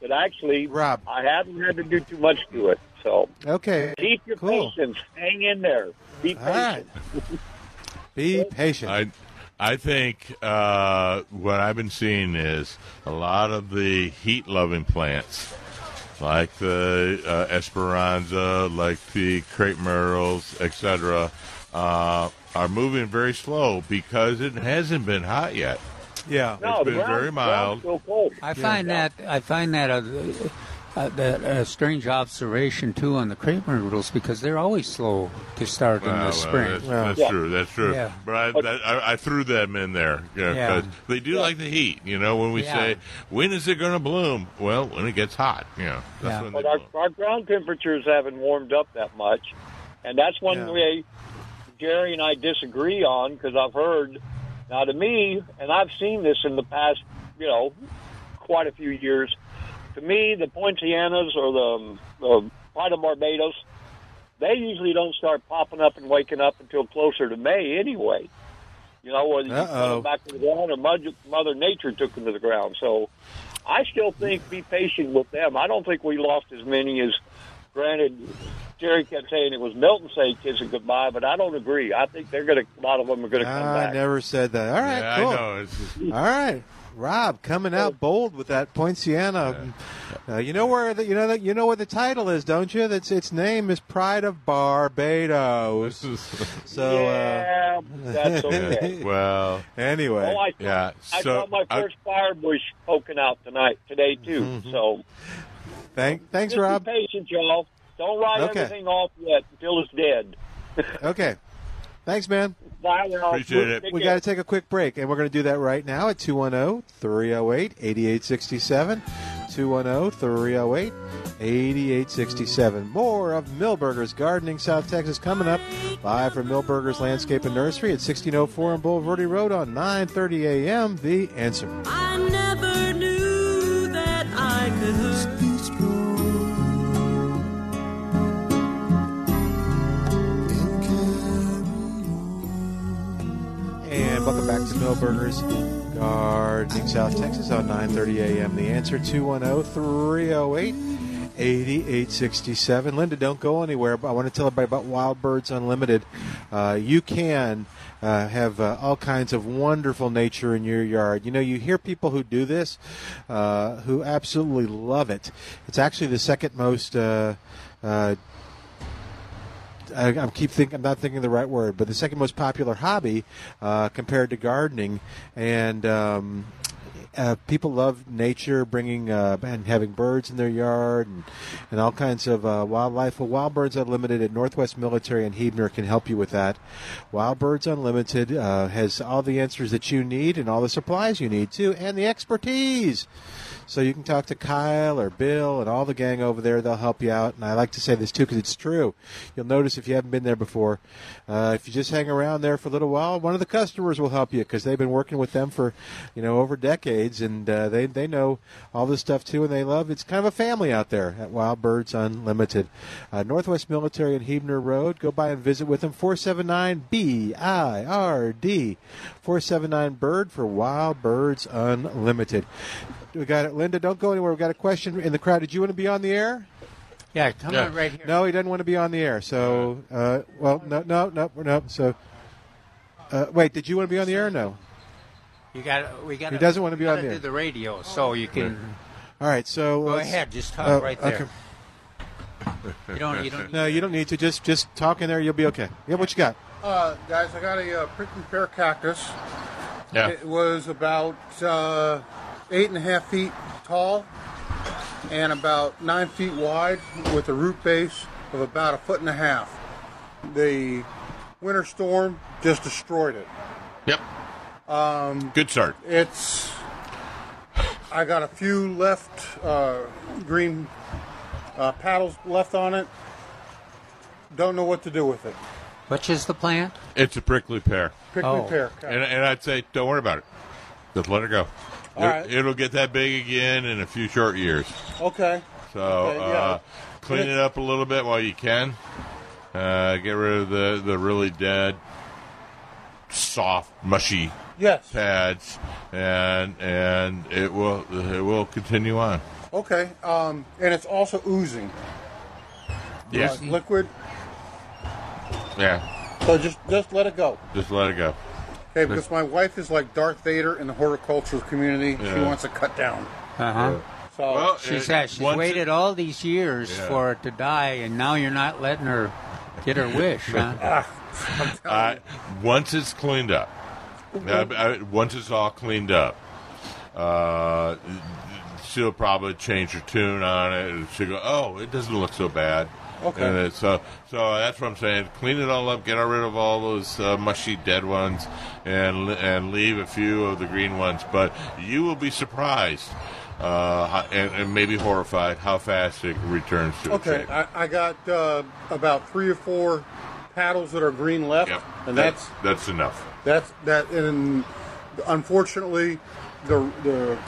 but actually, Rob, I haven't had to do too much to it. So Okay. keep your Cool. patience. Hang in there. Be All right. patient. Be patient. I I think uh, what I've been seeing is a lot of the heat loving plants like the uh, Esperanza, like the crepe myrtles, etc., uh, are moving very slow because it hasn't been hot yet. Yeah, it's been very mild. So cold. I find that I find that a, a, that a strange observation too on the crepe myrtles because they're always slow to start in the well, spring. that's, that's true. That's true. Yeah. But I, that, I, I threw them in there because Yeah. they do like the heat. You know, when we Yeah. say when is it going to bloom? Well, when it gets hot. You know, that's Yeah. when But our, our ground temperatures haven't warmed up that much, and that's one Yeah. way Jerry and I disagree on because I've heard now to me, and I've seen this in the past, you know, quite a few years. To me, the Poincianas or the, um, the Pride of Barbados, they usually don't start popping up and waking up until closer to May anyway. You know, whether you put Uh-oh. them back to the ground or Mother, Mother Nature took them to the ground. So I still think be patient with them. I don't think we lost as many as, granted, Jerry kept saying it was Milton saying kiss it goodbye, but I don't agree. I think they're going to, a lot of them are going to come I back. I never said that. All right, yeah, cool. I know. It's just, All right, Rob, coming out bold with that Poinciana. Uh, you know where the, you know that you know what the title is, don't you? That's its name is Pride of Barbados. So yeah, that's okay. well, anyway, Oh, I, yeah. I So saw my I- first fire bush poking out tonight, today too. Mm-hmm. So thank, thanks, just Rob. be patient, y'all. Don't write Okay. everything off yet until it's dead. Okay, thanks, man. Bye, y'all. Appreciate it. We got to take a quick break, and we're going to do that right now at 210 308 8867. 210 308 8867. More of Milberger's Gardening South Texas coming up live from Milberger's Landscape and Nursery at 1604 on Bulverde Road on 9:30 a.m. The answer. I never knew that I could And welcome back to Milberger's Gardening South Texas on 9:30 a.m. The answer 210-308-8867. Linda, don't go anywhere. But I want to tell everybody about Wild Birds Unlimited. Uh, you can uh, have uh, all kinds of wonderful nature in your yard. You know, you hear people who do this uh, who absolutely love it. It's actually the second most. Uh, uh, I, I keep thinking I'm not thinking the right word, but the second most popular hobby uh, compared to gardening, and um, uh, people love nature, bringing uh, and having birds in their yard and, and all kinds of uh, wildlife. Well, Wild Birds Unlimited at Northwest Military and Huebner can help you with that. Wild Birds Unlimited uh, has all the answers that you need and all the supplies you need too, and the expertise. So you can talk to Kyle or Bill and all the gang over there. They'll help you out. And I like to say this too because it's true. You'll notice if you haven't been there before, uh, if you just hang around there for a little while, one of the customers will help you because they've been working with them for you know over decades and uh, they they know all this stuff too and they love. It's kind of a family out there at Wild Birds Unlimited, uh, Northwest Military and Huebner Road. Go by and visit with them. Four seven nine B I R D, four seven nine Bird for Wild Birds Unlimited. We got it, Linda. Don't go anywhere. We got a question in the crowd. Did you want to be on the air? Yeah, come Yeah. on right here. No, he doesn't want to be on the air. So, uh, well, no, no, no, no. So, uh, wait, did you want to be on the air? or No. You got. We got. He doesn't want to be on the do air. the radio, so you can All right. So go ahead. Just talk Oh, right there. okay. You don't. You don't. No, you don't need to. Just just talk in there. You'll be okay. Yeah, what you got? Uh, guys, I got a uh, prickly pear cactus. yeah. It was about uh, eight and a half feet tall and about nine feet wide with a root base of about a foot and a half. The winter storm just destroyed it. Yep. Good start. It's. I got a few left, uh, green uh, paddles left on it. Don't know what to do with it. Which is the plant? It's a prickly pear, Prickly Oh. pear. and, and I'd say don't worry about it. Just let it go. All it, it'll get that big again in a few short years. Okay. So Okay, yeah. uh, clean it up a little bit while you can. Uh, get rid of the, the really dead, soft, mushy Yes. pads, and and it will it will continue on. Okay. Um, and it's also oozing. Yeah, It's liquid. yeah. So just just let it go. Just let it go. Okay, because my wife is like Darth Vader in the horticultural community. She Yeah. wants to cut down. Uh huh. So Well, She uh, said she's once waited all these years Yeah. for it to die, and now you're not letting her get her wish, huh? Uh, once it's cleaned up, once it's all cleaned up, uh, she'll probably change her tune on it. And she'll go, "Oh, it doesn't look so bad." Okay. And it, so, so that's what I'm saying. Clean it all up, get rid of all those uh, mushy dead ones, and and leave a few of the green ones. But you will be surprised, uh, and, and maybe horrified how fast it returns to Okay. I, I got uh, about three or four paddles that are green left, Yep. and That- that's that's enough. that's that. And unfortunately, the the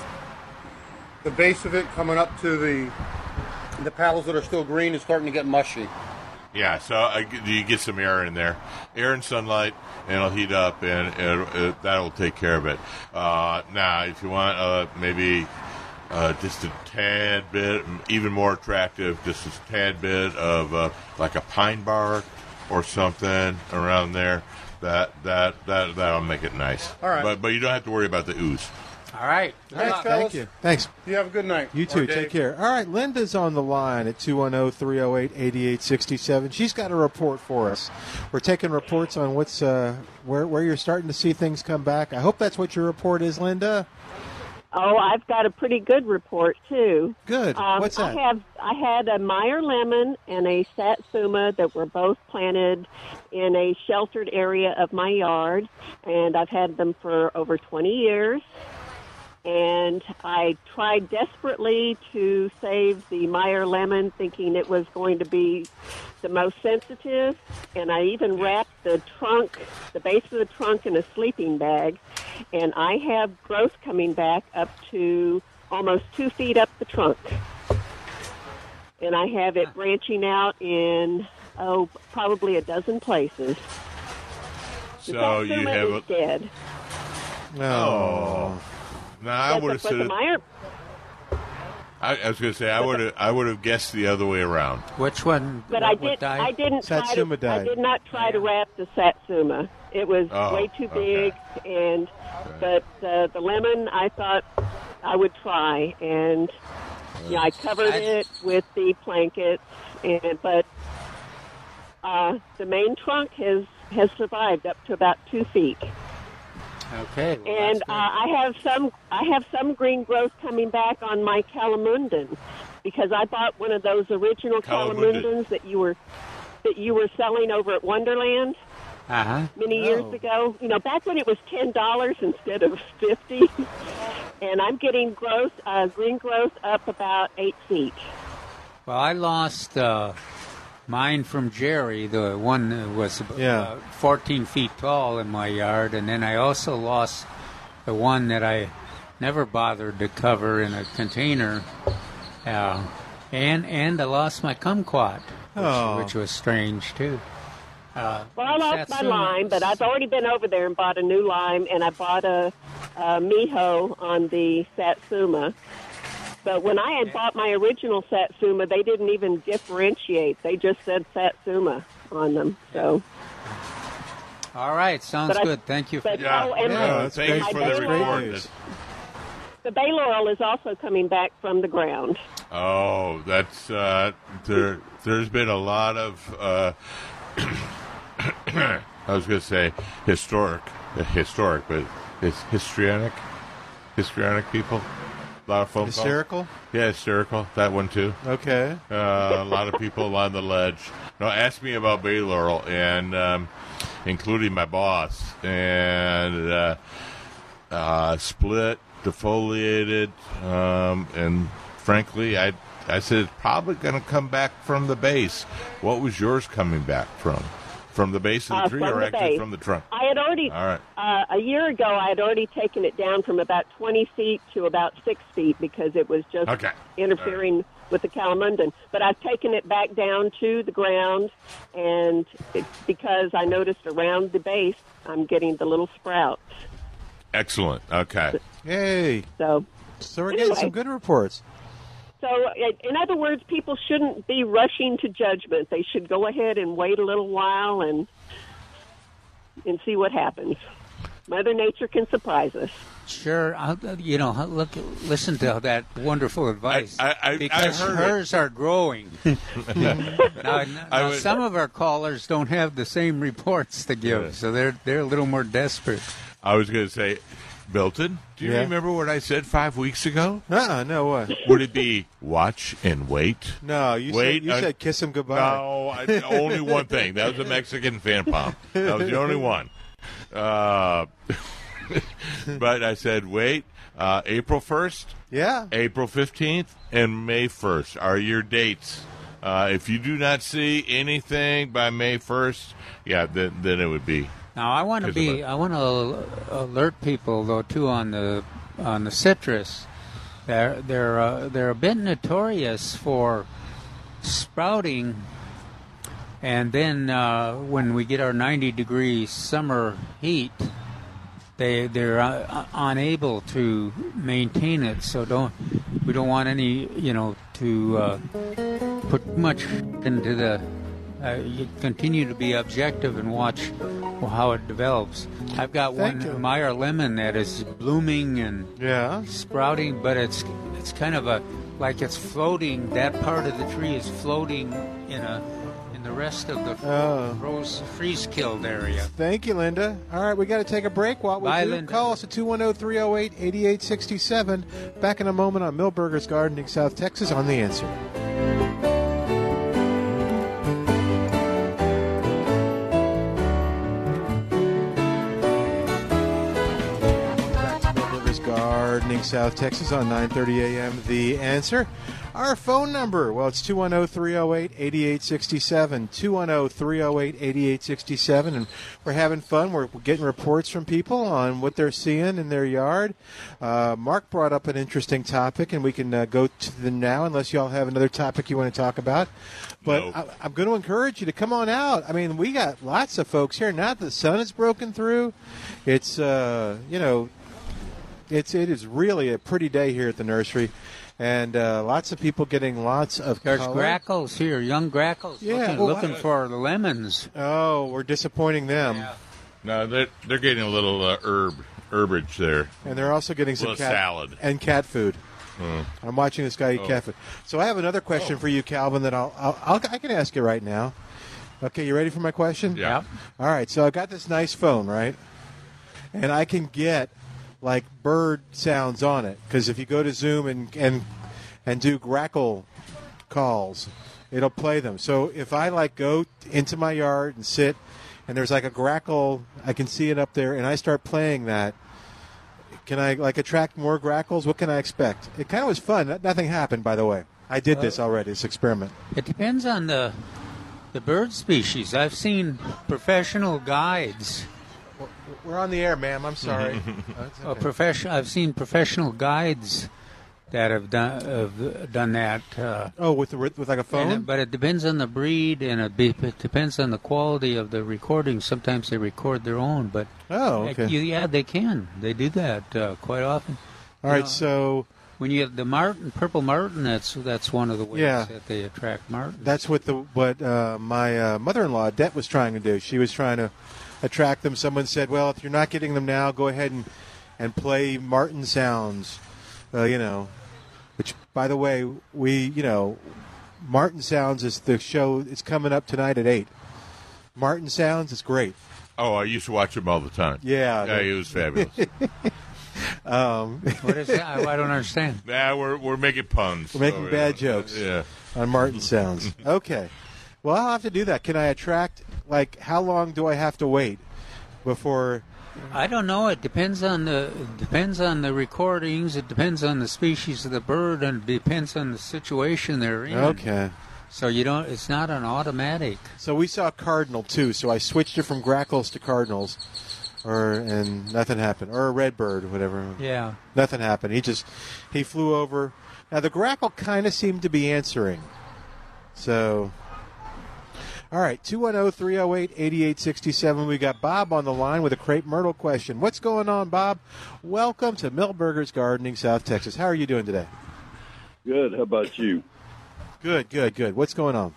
the base of it coming up to the the paddles that are still green is starting to get mushy. Yeah, so I, you get some air in there, air and sunlight, and it'll heat up, and it, it, that'll take care of it. Uh, now, if you want uh, maybe uh, just a tad bit, even more attractive, just a tad bit of uh, like a pine bark or something around there, that that that that'll make it nice. All right. but but you don't have to worry about the ooze. All right. Thanks, fellas. Thank you. Thanks. You have a good night. You too. Or Dave. Take care. All right, Linda's on the line at 210-308-8867. She's got a report for us. We're taking reports on what's uh, where where you're starting to see things come back. I hope that's what your report is, Linda. Oh, I've got a pretty good report too. Good. Um, What's that? I have I had a Meyer lemon and a satsuma that were both planted in a sheltered area of my yard, and I've had them for over 20 years. And I tried desperately to save the Meyer lemon, thinking it was going to be the most sensitive. And I even wrapped the trunk, the base of the trunk, in a sleeping bag. And I have growth coming back up to almost two feet up the trunk. And I have it branching out in, oh, probably a dozen places. So you have it. a dead. oh. Now I would have said it- Meyer, I, I was going to say I would have I would have guessed the other way around. Which one? But what I did. die? I didn't Satsuma try to. I did not try to wrap the satsuma. It was Oh, way too okay. big, and but uh, the lemon, I thought I would try, and yeah, I covered I- it with the blankets, and but uh, the main trunk has has survived up to about two feet. Okay. well, And uh, I have some I have some green growth coming back on my calamondin because I bought one of those original Calamondin. calamondins that you were that you were selling over at Wonderland. Uh-huh. many Oh. years ago. You know, back when it was ten dollars instead of fifty. and I'm getting growth uh, green growth up about eight feet. Well, I lost uh, mine from Jerry, the one that was Yeah. uh, 14 feet tall in my yard, and then I also lost the one that I never bothered to cover in a container, uh, and and I lost my kumquat, which, Oh. which was strange too. Uh, Well, I lost my lime, but I've already been over there and bought a new lime, and I bought a, a miho on the satsuma. But when I had bought my original satsuma, they didn't even differentiate. They just said satsuma on them. So, All right, sounds But I- good. Thank you. For but Yeah, oh, Yeah, that's thanks great- for the great report. news. the bay laurel is also coming back from the ground. Oh, that's uh, there. There's been a lot of. Uh, I was going to say historic, uh, historic, but it's histrionic, histrionic people. A lot of phone calls. Hysterical. Yeah, hysterical. That one too. Okay. Uh, a lot of people on the ledge. No, ask me about Bay Laurel, and um, including my boss, and uh, uh, split, defoliated, um, and frankly, I I said it's probably going to come back from the base. What was yours coming back from? From the base of the Uh, tree, from or the actually base. from the trunk? I had already All right. uh, a year ago. I had already taken it down from about twenty feet to about six feet because it was just Okay. interfering with the calamondin. But I've taken it back down to the ground, and it's because I noticed around the base I'm getting the little sprouts. Excellent. Okay. Yay. So, So we're getting some good reports. So in other words, people shouldn't be rushing to judgment. They should go ahead and wait a little while and and see what happens. Mother Nature can surprise us. Sure, I'll, you know, look, listen to that wonderful advice I- I- I because it. hers are growing. now, now, I would- some of our callers don't have the same reports to give, Yeah. so they're they're a little more desperate. I was going to say, Milton, do you Yeah. remember what I said five weeks ago? Uh-uh, no what? Would it be watch and wait? No, you Wait, said you uh, said kiss him goodbye. No, I, only one thing. That was a Mexican fan palm. That was the only one. Uh, but I said, wait, uh, April 1st, Yeah. April 15th, and May 1st are your dates. Uh, if you do not see anything by May 1st, yeah, then, then it would be. Now, I want to be. I want to alert people though too on the on the citrus. They're they're uh, they're a bit notorious for sprouting, and then uh, when we get our 90 degree summer heat, they they're uh, unable to maintain it. So don't we don't want any you know to uh, put much into the. Uh, you continue to be objective and watch how it develops. I've got Thank one you. Meyer lemon that is blooming and Yeah. sprouting, but it's it's kind of a like it's floating. That part of the tree is floating in a in the rest of the Oh. rose freeze killed area. Thank you, Linda. All right, we got to take a break. While we Bye, do, Linda. call us at 210 308 8867. Back in a moment on Milberger's Gardening, South Texas, on The Answer. Gardening, South Texas on 9:30 a.m. The Answer. Our phone number, well, it's 210-308-8867, 210-308-8867, and we're having fun. We're, getting reports from people on what they're seeing in their yard. Uh, Mark brought up an interesting topic, and we can uh, go to them now, unless y'all have another topic you want to talk about. But No. I, I'm going to encourage you to come on out. I mean, we got lots of folks here. Now that the sun is broken through, it's, uh, you know, it's it is really a pretty day here at the nursery, and uh, lots of people getting lots of There's color. grackles here, young grackles, Yeah, looking, well, looking I- for the lemons. Oh, we're disappointing them, No, they're, they're getting a little uh, herb herbage there. and they're also getting some cat salad. and cat food. I'm watching this guy eat Oh. cat food. So I have another question for you, Calvin. That I'll, I'll, I'll I can ask you right now. Okay, you ready for my question? Yeah. All right. So I've got this nice phone, right? And I can get like bird sounds on it because if you go to Zoom and and and do grackle calls, it'll play them. So if I like go into my yard and sit, and there's like a grackle, I can see it up there, and I start playing that. Can I like attract more grackles? What can I expect? It kind of was fun. Nothing happened, by the way. I did this uh, already. This experiment. It depends on the the bird species. I've seen professional guides. We're on the air, ma'am. I'm sorry. Uh, profession. I've seen professional guides that have done have done that. Uh, oh, with the with like a phone. it- but it depends on the breed, and it, be, it depends on the quality of the recording. Sometimes they record their own, but Oh, okay. you- yeah, they can. They do that uh, quite often. All You right, know, so when you have the martin, purple martin, that's that's one of the ways Yeah. that they attract martin. that's what the what uh, my uh, mother-in-law Det was trying to do. She was trying to attract them. Someone said, "Well, if you're not getting them now, go ahead and and play Martin sounds." Uh, you know, which by the way, we you know, Martin sounds is the show. It's coming up tonight at eight. Martin sounds is great. Oh, I used to watch him all the time. Yeah. yeah, he was fabulous. Um, What is that? I, I don't understand. nah, we're we're making puns. We're making So, bad yeah. jokes. Yeah. on Martin sounds. Okay. Well, I'll have to do that. Can I attract? Like, how long do I have to wait before? I don't know. It depends on the depends on the recordings. It depends on the species of the bird, and it depends on the situation they're in. Okay. So you don't. It's not an automatic. So we saw cardinal too. So I switched it from grackles to cardinals, or and nothing happened. Or a red bird, whatever. Yeah. Nothing happened. He just he flew over. Now the grackle kind of seemed to be answering. So. All right, oh, 210 308 8867. We got Bob on the line with a crepe myrtle question. What's going on, Bob? Welcome to Milberger's Gardening, South Texas. How are you doing today? Good. How about you? Good, good, good. What's going on?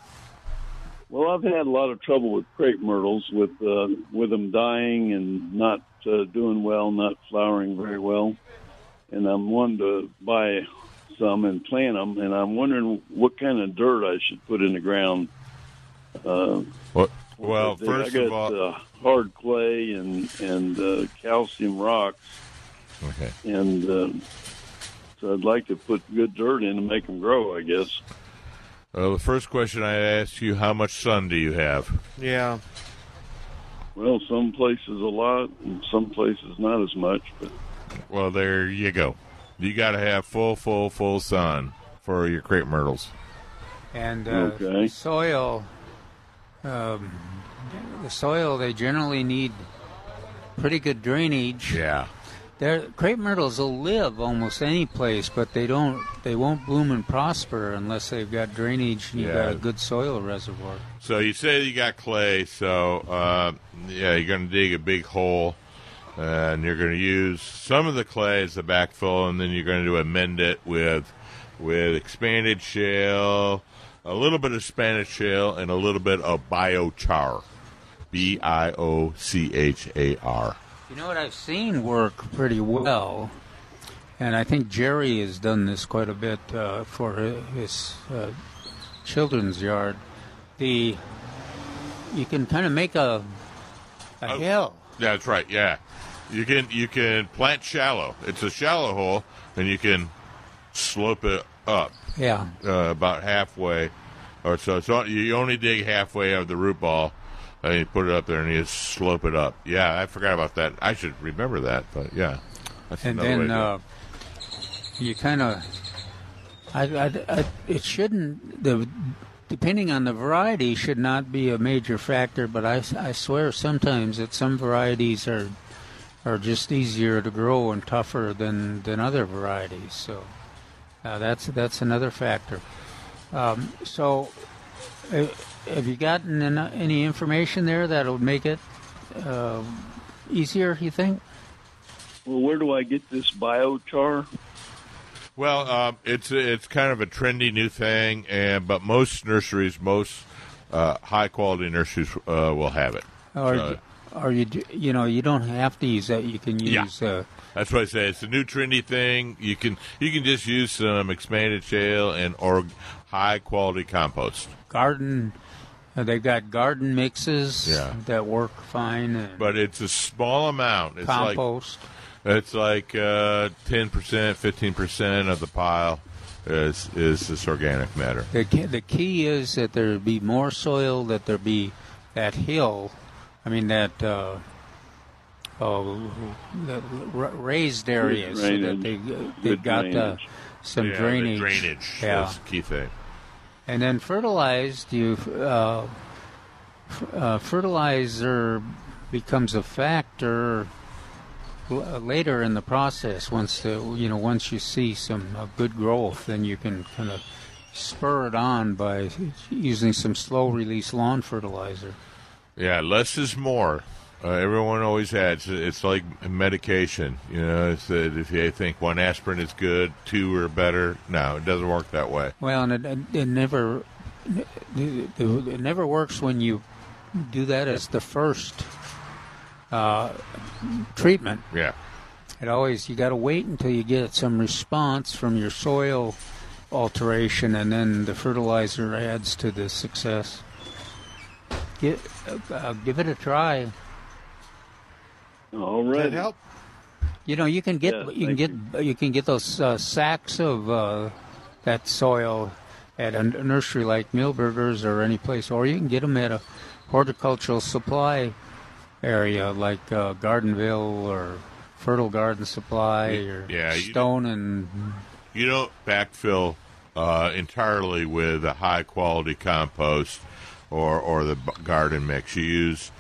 Well, I've had a lot of trouble with crepe myrtles, with uh, with them dying and not uh, doing well, not flowering very well, and I'm wanting to buy some and plant them. And I'm wondering what kind of dirt I should put in the ground. Uh, Well, well I first got of all, uh, hard clay and and uh, calcium rocks, okay. and uh, so I'd like to put good dirt in to make them grow. I guess. Well, the first question I asked you: How much sun do you have? Yeah. Well, some places a lot, and some places not as much. But Well, there you go. You got to have full, full, full sun for your crepe myrtles. And uh, Okay. soil, um, the soil they generally need pretty good drainage. Yeah. Their crepe myrtles will live almost any place, but they don't. They won't bloom and prosper unless they've got drainage and you've got a good soil reservoir. So you say you got clay, so uh, yeah, you're going to dig a big hole, and you're going to use some of the clay as the backfill, and then you're going to amend it with with expanded shale, a little bit of Spanish shale, and a little bit of biochar, B I O C H A R. You know what I've seen work pretty well, and I think Jerry has done this quite a bit uh, for his uh, children's yard. The you can kind of make a a Oh. hill. That's right. Yeah, you can you can plant shallow. It's a shallow hole, and you can slope it up. Yeah. uh, about halfway, or so. So you only dig halfway of the root ball, and you put it up there, and you slope it up. Yeah, I forgot about that. I should remember that, but yeah, that's and then to do it. uh, you kind of I, I, I, it shouldn't the depending on the variety should not be a major factor but I, I swear sometimes that some varieties are are just easier to grow and tougher than than other varieties so uh, that's that's another factor um, so uh, have you gotten en- any information there that'll make it uh, easier you think well, where do I get this biochar? Well, um, it's it's kind of a trendy new thing, and but most nurseries, most uh, high quality nurseries uh, will have it. Or, So- or you you know you don't have to use that. You can Yeah. use uh, That's what I say. It's a new trendy thing. You can you can just use some expanded shale and or high quality compost. garden. Uh, they've got garden mixes Yeah. that work fine. But it's a small amount. It's compost. like it's like uh, ten percent, fifteen percent of the pile is is this organic matter. the key, the key is that there be more soil. That there be that hill. I mean that. Uh, Oh, raised areas so that they they've got uh, some Yeah, the drainage. drainage. Yeah. That's the key thing. And then fertilized, you uh, uh, fertilizer becomes a factor l- uh, later in the process. Once the you know once you see some uh, good growth, then you can kind of spur it on by using some slow release lawn fertilizer. Yeah, less is more. Uh, everyone always adds. It's like medication. You know, it's that if you think one aspirin is good, two are better. No, it doesn't work that way. Well, and it, it, never it, never works when you do that as the first uh, treatment. Yeah. It always you got to wait until you get some response from your soil alteration, and then the fertilizer adds to the success. Get, uh, give it a try. All right. help? You know, you can get Yeah, you can get you. can get those uh, sacks of uh, that soil at a nursery like Milberger's or any place, or you can get them at a horticultural supply area like uh, Gardenville or Fertile Garden Supply or yeah, Stone and You don't backfill uh, entirely with a high quality compost or or the garden mix. You use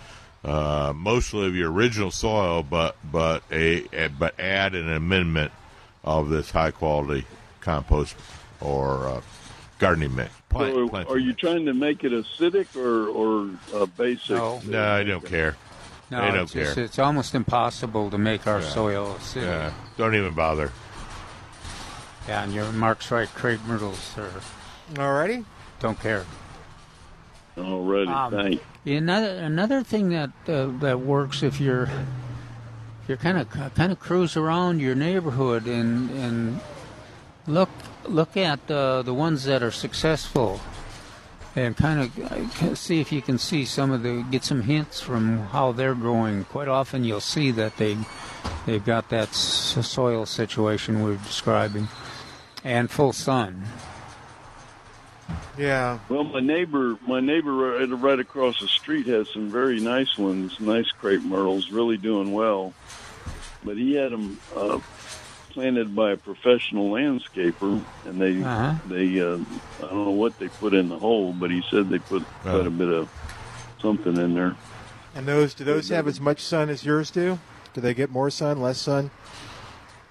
uh, mostly of your original soil, but but a, a but add an amendment of this high quality compost or uh, gardening mix. Plant, So plant- are you trying to make it acidic or or uh, basic? No. No, I don't care. no, they don't it's, just- care. it's almost impossible to make our Yeah. soil acidic. Yeah, don't even bother. Yeah, and your Mark's right. Crepe Myrtles are, Alrighty. don't care. Already, Um, thanks. Another another thing that uh, that works if you're you're kind of kind of cruise around your neighborhood and and look look at uh, the ones that are successful and kind of see if you can see some of the get some hints from how they're growing. Quite often, you'll see that they they've got that s- soil situation we're describing and full sun. Yeah. Well, my neighbor, my neighbor right, right across the street has some very nice ones, nice crepe myrtles, really doing well. But he had them uh, planted by a professional landscaper, and they Uh-huh. they uh, I don't know what they put in the hole, but he said they put quite a bit of something in there. And those do those have as much sun as yours do? Do they get more sun, less sun?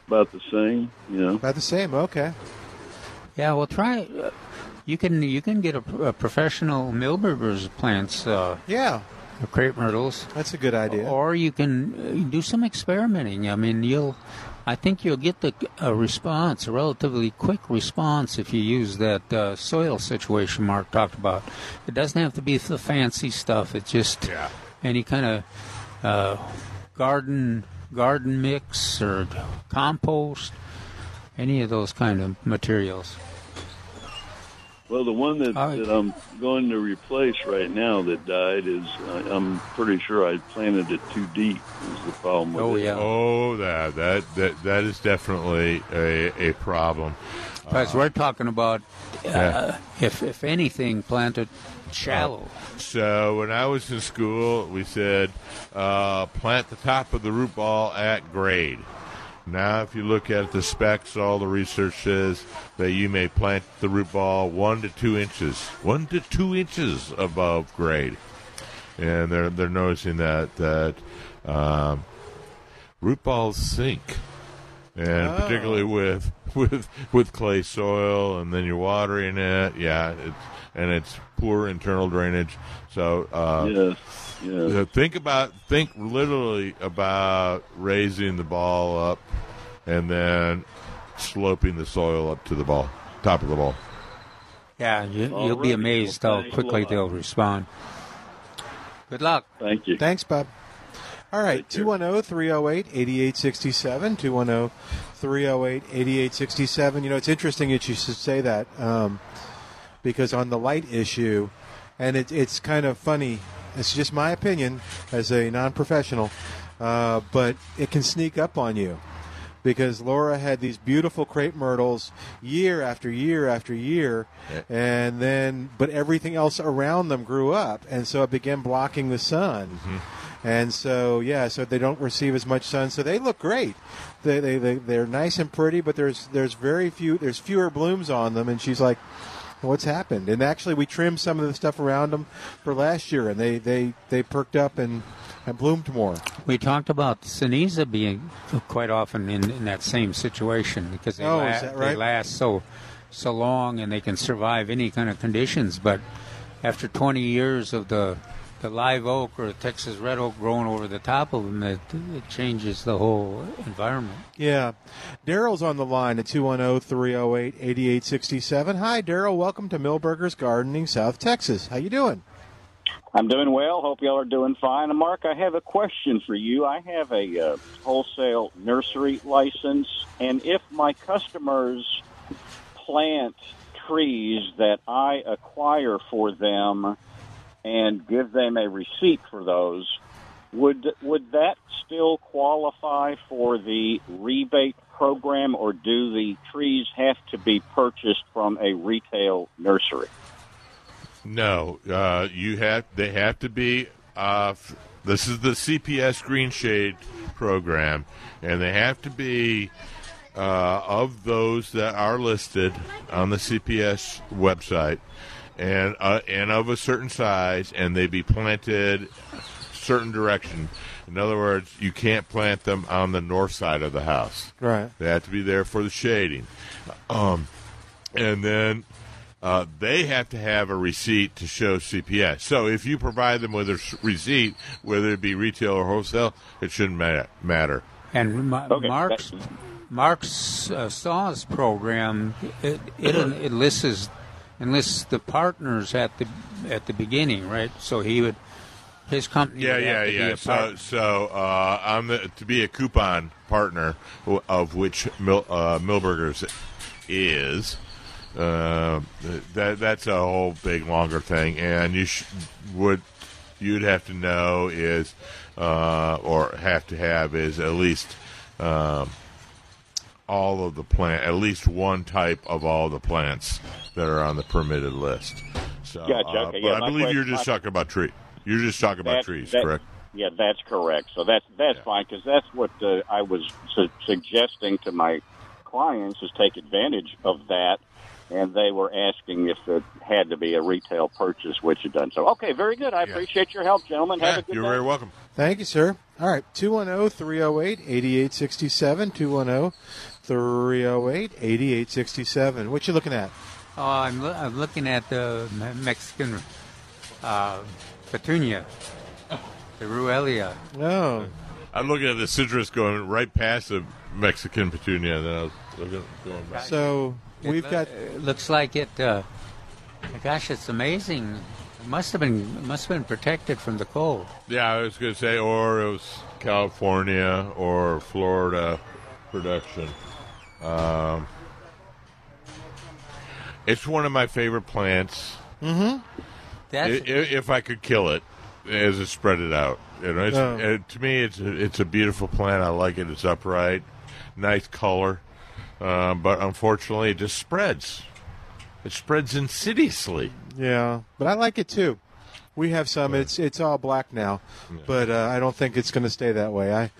About the same, you know. About the same. Okay. Yeah, well, try. Uh, you can you can get a, a professional Milberger's plants. Uh, yeah, crepe myrtles. That's a good idea. Or you can uh, do some experimenting. I mean, you'll. I think you'll get the a response, a relatively quick response, if you use that uh, soil situation Mark talked about. It doesn't have to be the fancy stuff. It's just any kind of uh, garden garden mix or compost, any of those kind of materials. Well, the one that, that I'm going to replace right now that died is uh, I'm pretty sure I planted it too deep. Is the problem with it? Oh, that that that that is definitely a a problem. Because we're talking about, uh, Yeah. if if anything, planted shallow. So when I was in school, we said uh, plant the top of the root ball at grade. Now, if you look at the specs, all the research says that you may plant the root ball one to two inches, one to two inches above grade, and they're they're noticing that that um, root balls sink, and Oh. particularly with with with clay soil, and then you're watering it, yeah, it's, and it's poor internal drainage. So uh, Yes, yes. uh, think about think literally about raising the ball up, and then sloping the soil up to the ball, top of the ball. Yeah, you, you'll be amazed Well, how quickly they'll respond. Good luck. Thank you. Thanks, Bob. All right, oh, 210 308 8867. 210 308 8867. You know, it's interesting that you should say that um, because on the light issue, and it, it's kind of funny, it's just my opinion as a non professional, uh, but it can sneak up on you because Laura had these beautiful crepe myrtles year after year after year, and then but everything else around them grew up, and so it began blocking the sun. And so, yeah, so they don't receive as much sun. So they look great. They, they, they they're nice and pretty, but there's there's very few there's fewer blooms on them. And she's like, "What's happened?" And actually, we trimmed some of the stuff around them for last year, and they they, they perked up and, and bloomed more. We talked about ceniza being quite often in, in that same situation because they, Oh, la- that they last so so long and they can survive any kind of conditions. But after 20 years of the the live oak or the Texas red oak growing over the top of them, it, it changes the whole environment. Yeah. Daryl's on the line at 210 308 8867. Hi, Daryl. Welcome to Milberger's Gardening, South Texas. How you doing? I'm doing well. Hope y'all are doing fine. And Mark, I have a question for you. I have a uh, wholesale nursery license, and if my customers plant trees that I acquire for them and give them a receipt for those, would would that still qualify for the rebate program, or do the trees have to be purchased from a retail nursery? No, uh, you have. They have to be. Uh, f- this is the CPS Green Shade program, and they have to be uh, of those that are listed on the CPS website, and uh, and of a certain size, and they be planted certain direction. In other words, you can't plant them on the north side of the house. Right. They have to be there for the shading. Um, and then uh, they have to have a receipt to show CPS. So if you provide them with a receipt, whether it be retail or wholesale, it shouldn't ma- matter. And Ma- Mark's Mark's uh, SAWS program it, it it lists enlists the partners at the at the beginning, right? So he would his company. Yeah, would yeah, have to be yeah. So, so uh, I'm the, to be a coupon partner, of which Mil, uh, Milberger's is. Uh, that that's a whole big longer thing, and you sh- would you'd have to know is uh, or have to have is at least um, all of the plant, at least one type of all the plants that are on the permitted list. So, Gotcha, uh, okay, but yeah, I my believe you're just my- talking about tree. You're just talking about trees, that- correct? Yeah, that's correct. So that's that's fine because that's what uh, I was su- suggesting to my clients is take advantage of that, and they were asking if it had to be a retail purchase, which it doesn't. So okay, very good. I appreciate your help, gentlemen. Have a good you're day. very welcome. Thank you, sir. All right, oh, 210 308 8867. 210 308 8867. What you looking at? Oh, I'm, loo- I'm looking at the Mexican uh, petunia, the Ruellia. No. I'm looking at the citrus going right past the Mexican petunia. Then I was looking, going back. So we've It got. It looks like it. Uh, gosh, it's amazing. It must have been must have been protected from the cold. Yeah, I was going to say, or it was California or Florida production. Um, it's one of my favorite plants. Mm-hmm. I- i- if I could kill it, as it spread it out, you know, it's, Oh. uh, to me, it's a, it's a beautiful plant. I like it. It's upright, nice color, um, but unfortunately, it just spreads. It spreads insidiously. Yeah, but I like it too. We have some. It's it's all black now, but uh, I don't think it's going to stay that way. I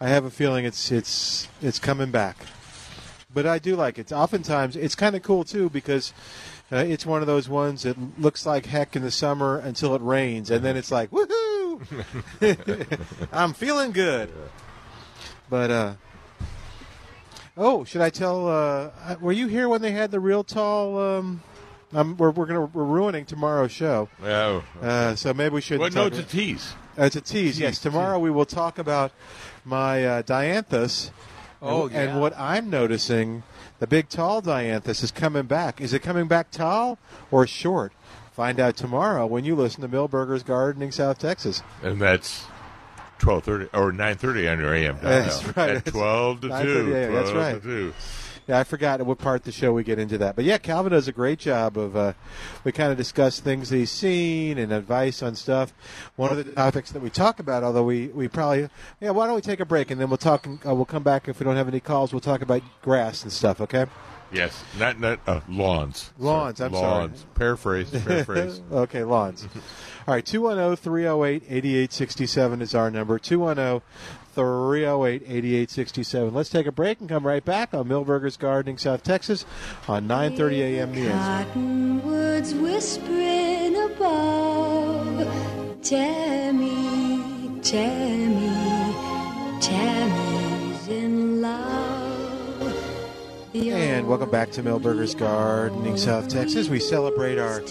I have a feeling it's it's it's coming back. But I do like it. Oftentimes, it's kind of cool too because uh, it's one of those ones that looks like heck in the summer until it rains, and then it's like woohoo! I'm feeling good. But uh, oh, should I tell? Uh, were you here when they had the real tall? Um, um, we're we're gonna we're ruining tomorrow's show. Oh. Uh, so maybe we should. Well, no, it's a tease. Uh, it's a tease. Yes, tomorrow we will talk about my uh, dianthus. Oh, and, yeah. and what I'm noticing, the big tall dianthus is coming back. Is it coming back tall or short? Find out tomorrow when you listen to Milberger's Gardening South Texas. and that's twelve thirty or nine thirty on your AM. dial. That's right. At twelve to two. a.m., That's 12 right. To two. Yeah, I forgot what part of the show we get into that. But yeah, Calvin does a great job of. Uh, we kind of discuss things that he's seen and advice on stuff. One of the topics that we talk about, although we, we probably yeah, why don't we take a break and then we'll talk. Uh, we'll come back if we don't have any calls. We'll talk about grass and stuff. Okay. Yes, not not uh, lawns. Lawns, Sorry. I'm sorry. lawns. Paraphrase. Paraphrase. okay, lawns. All right, 210 308 8867 is our number. 210 308 8867. Let's take a break and come right back on Milberger's Gardening South Texas on 9:30 a.m. The above. Tammy, Tammy, Tammy's in love. And welcome back to Milberger's Gardening South Texas. We celebrate our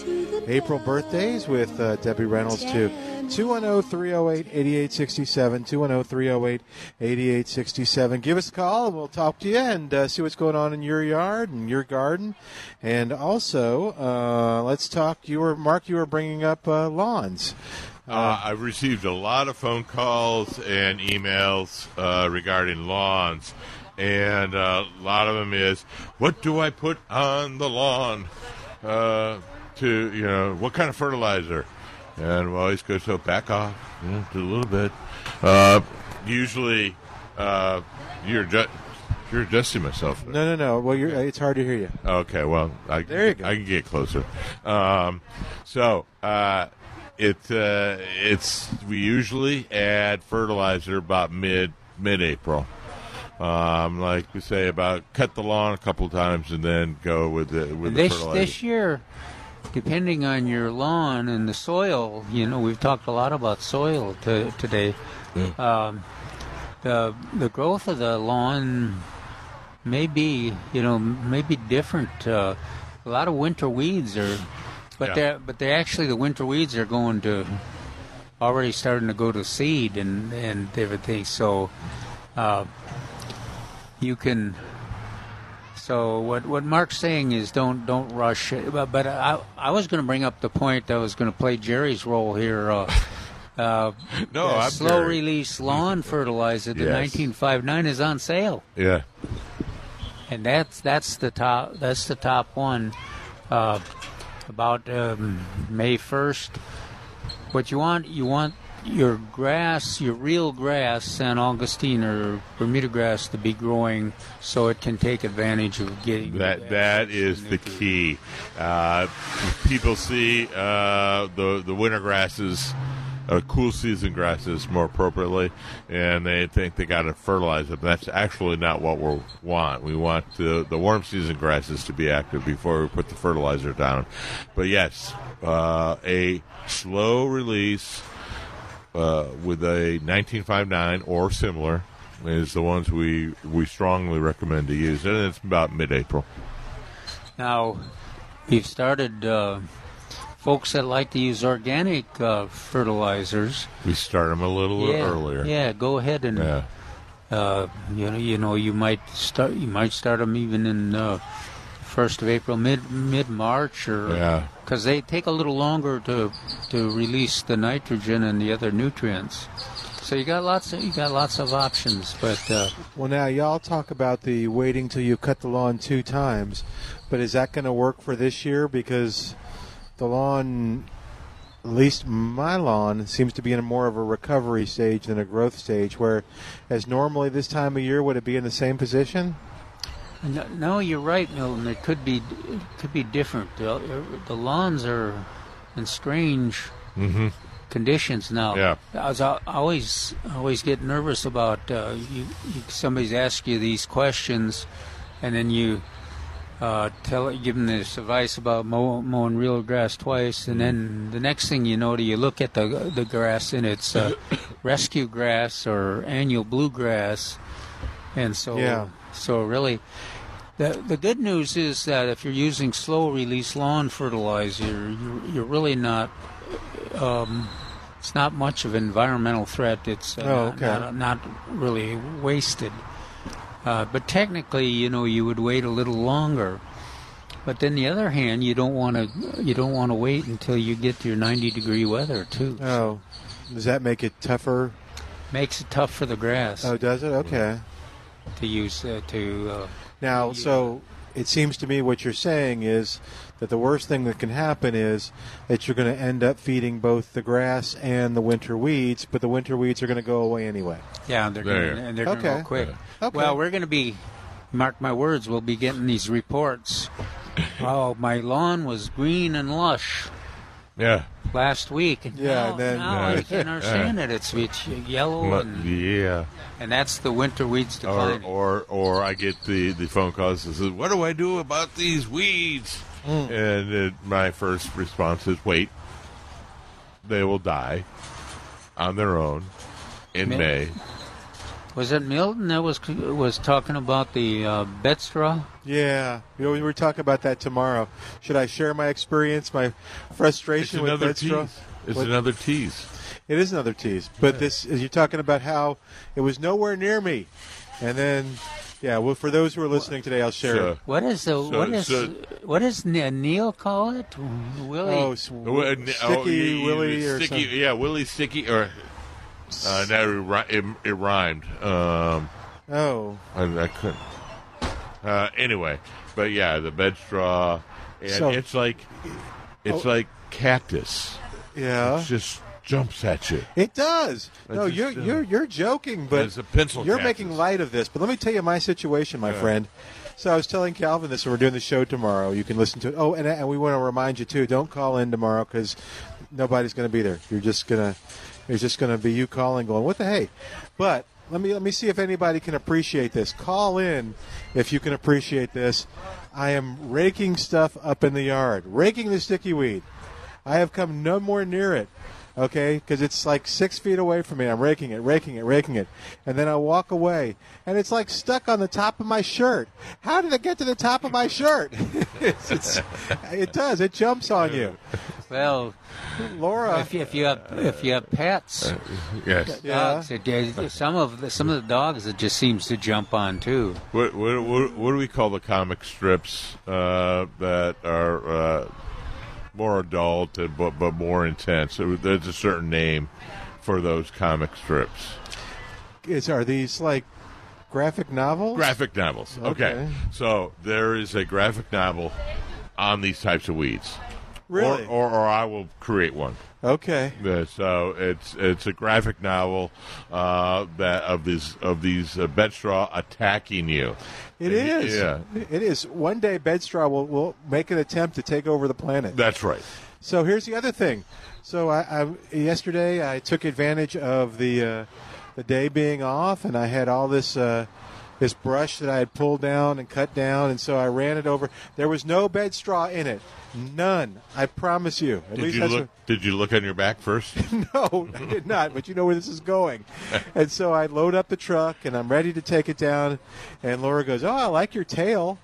April birthdays with uh, Debbie Reynolds too. 210 308 8867. 210 308 8867. Give us a call and we'll talk to you and uh, see what's going on in your yard and your garden. And also, uh, let's talk. You were, Mark, you were bringing up uh, lawns. Uh, I've received a lot of phone calls and emails uh, regarding lawns, and uh, a lot of them is, "What do I put on the lawn? Uh, to you know, what kind of fertilizer?" And we always go, "So back off, you know, do a little bit." Uh, usually, uh, you're just you're adjusting myself. No, no, no. Well, you're, it's hard to hear you. Okay, well, I, There you go. I can get closer. Um, so uh, it uh, it's we usually add fertilizer about mid mid April. Um, like we say, about cut the lawn a couple times and then go with the with the This fertilizer. this year, depending on your lawn and the soil, you know, we've talked a lot about soil to, today. Um, the the growth of the lawn may be, you know, may be different. Uh, a lot of winter weeds are, but Yeah. they're but they actually the winter weeds are going to already starting to go to seed and and everything. So uh, you can. So what what Mark's saying is don't don't rush. But, but I I was going to bring up the point. I was going to play Jerry's role here. Uh, Uh, No, slow very- release lawn fertilizer, the Yes. 1959, is on sale, Yeah. and that's that's the top that's the top one. Uh, about um, May 1st. What you want you want your grass, your real grass, San Augustine or Bermuda grass, to be growing so it can take advantage of getting That that is the key. Uh, people see uh, the the winter grasses, uh, cool season grasses more appropriately, and they think they got to fertilize them. That's actually not what we want. We want the the warm season grasses to be active before we put the fertilizer down. But yes, uh, a slow release uh, with a 1959 or similar is the ones we we strongly recommend to use, and it's about mid-April. Now, we've started uh, folks that like to use organic uh, fertilizers. We start them a little yeah, earlier. Yeah, go ahead and Yeah. uh, you know you know you might start you might start them even in uh, first of April, mid mid March, or Yeah. Because they take a little longer to to release the nitrogen and the other nutrients. So you got lots of you got lots of options, but uh, Well, now y'all talk about the waiting till you cut the lawn two times, but is that going to work for this year? Because the lawn, at least my lawn, seems to be in more of a recovery stage than a growth stage. Where, as normally this time of year, would it be in the same position? No, no, you're right, Milton. It could be it could be different. The, the lawns are in strange Mhm. conditions now. Yeah. I was al- always always get nervous about uh, you, you. Somebody's ask you these questions, and then you uh, tell give them this advice about mow, mowing real grass twice, and then the next thing you know, do you look at the the grass and it's uh, rescue grass or annual bluegrass, and so Yeah. So really. The, the good news is that if you're using slow release lawn fertilizer, you're, you're really not. Um, it's not much of an environmental threat. It's uh, Oh, not- okay. not, not really wasted. Uh, but technically, you know, you would wait a little longer. But then the other hand, you don't want to you don't want to wait until you get to your 90 degree weather too. Oh, does that make it tougher? Makes it tough for the grass. Oh, does it? Okay. To use uh, to uh, Now, so it seems to me what you're saying is that the worst thing that can happen is that you're going to end up feeding both the grass and the winter weeds, but the winter weeds are going to go away anyway. Yeah, and they're gonna, and they're going to Okay. go quick. Okay. Well, we're going to be, mark my words, we'll be getting these reports. oh, my lawn was green and lush Yeah. Last week. And Yeah, now, and then- now I can't understand it. It's, it's yellow, Mu- and, yeah. and that's the winter weeds Or, declining. or or I get the, the phone calls that says, "What do I do about these weeds?" Hmm. And it, my first response is, "Wait, they will die on their own in May- May." Was it Milton that was was talking about the uh, bed straw? Yeah, you know, we were talking about that tomorrow. Should I share my experience, my frustration It's with another bed straw? tease. It's What- another tease. It is another tease, but this is you're talking about how it was nowhere near me, and then yeah. Well, for those who are listening today, I'll share. So- What is the So- what is so- what does Neil call it? Willie. Oh, s- Oh, uh, n- Sticky oh, you- you- Willie or sticky, something. yeah, Willie Sticky, or uh, no, it, it, it rhymed. Um, Oh, I, I couldn't. Uh, anyway, but yeah, the bed straw, and So- it's like it's Oh. like cactus. yeah. It just jumps at you. It does. It No, just, you're uh, you're you're joking, but It's a pencil you're cactus. making light of this. But let me tell you my situation, my Yeah. friend. So I was telling Calvin this, and we're doing the show tomorrow. You can listen to it. Oh, and, and we want to remind you too. Don't call in tomorrow because nobody's going to be there. You're just gonna, it's just going to be you calling, going, "What the hey?" But let me let me see if anybody can appreciate this. Call in if you can appreciate this. I am raking stuff up in the yard, raking the sticky weed. I have come no more near it, okay? Because it's like six feet away from me. I'm raking it, raking it, raking it. And then I walk away, and it's like stuck on the top of my shirt. How did it get to the top of my shirt? it's, it's, it does. It jumps on you. Well, Laura. if you, if you have if you have pets, Yes. dogs, it, it- some of the, some of the dogs it just seems to jump on too. What, what, what, what do we call the comic strips uh, that are uh, more adult and, but, but more intense? There- There's a certain name for those comic strips. Is are these like graphic novels? Graphic novels. Okay. Okay. So there is a graphic novel on these types of weeds. Really? Or, or, or I will create one. Okay. Yeah, so it's it's a graphic novel uh, that of these of these uh, bed straw attacking you. It And is. Yeah, It is. One day, Bedstraw will, will make an attempt to take over the planet. that's right. So here's the other thing. So I, I yesterday I took advantage of the uh, the day being off, and I had all this uh, this brush that I had pulled down and cut down, and so I ran it over. There was no bed straw in it, none. I promise you. At Did least you look? Did you look on your back first? no, I did not. But you know where this is going. and so I load up the truck, and I'm ready to take it down. And Laura goes, "Oh, I like your tail."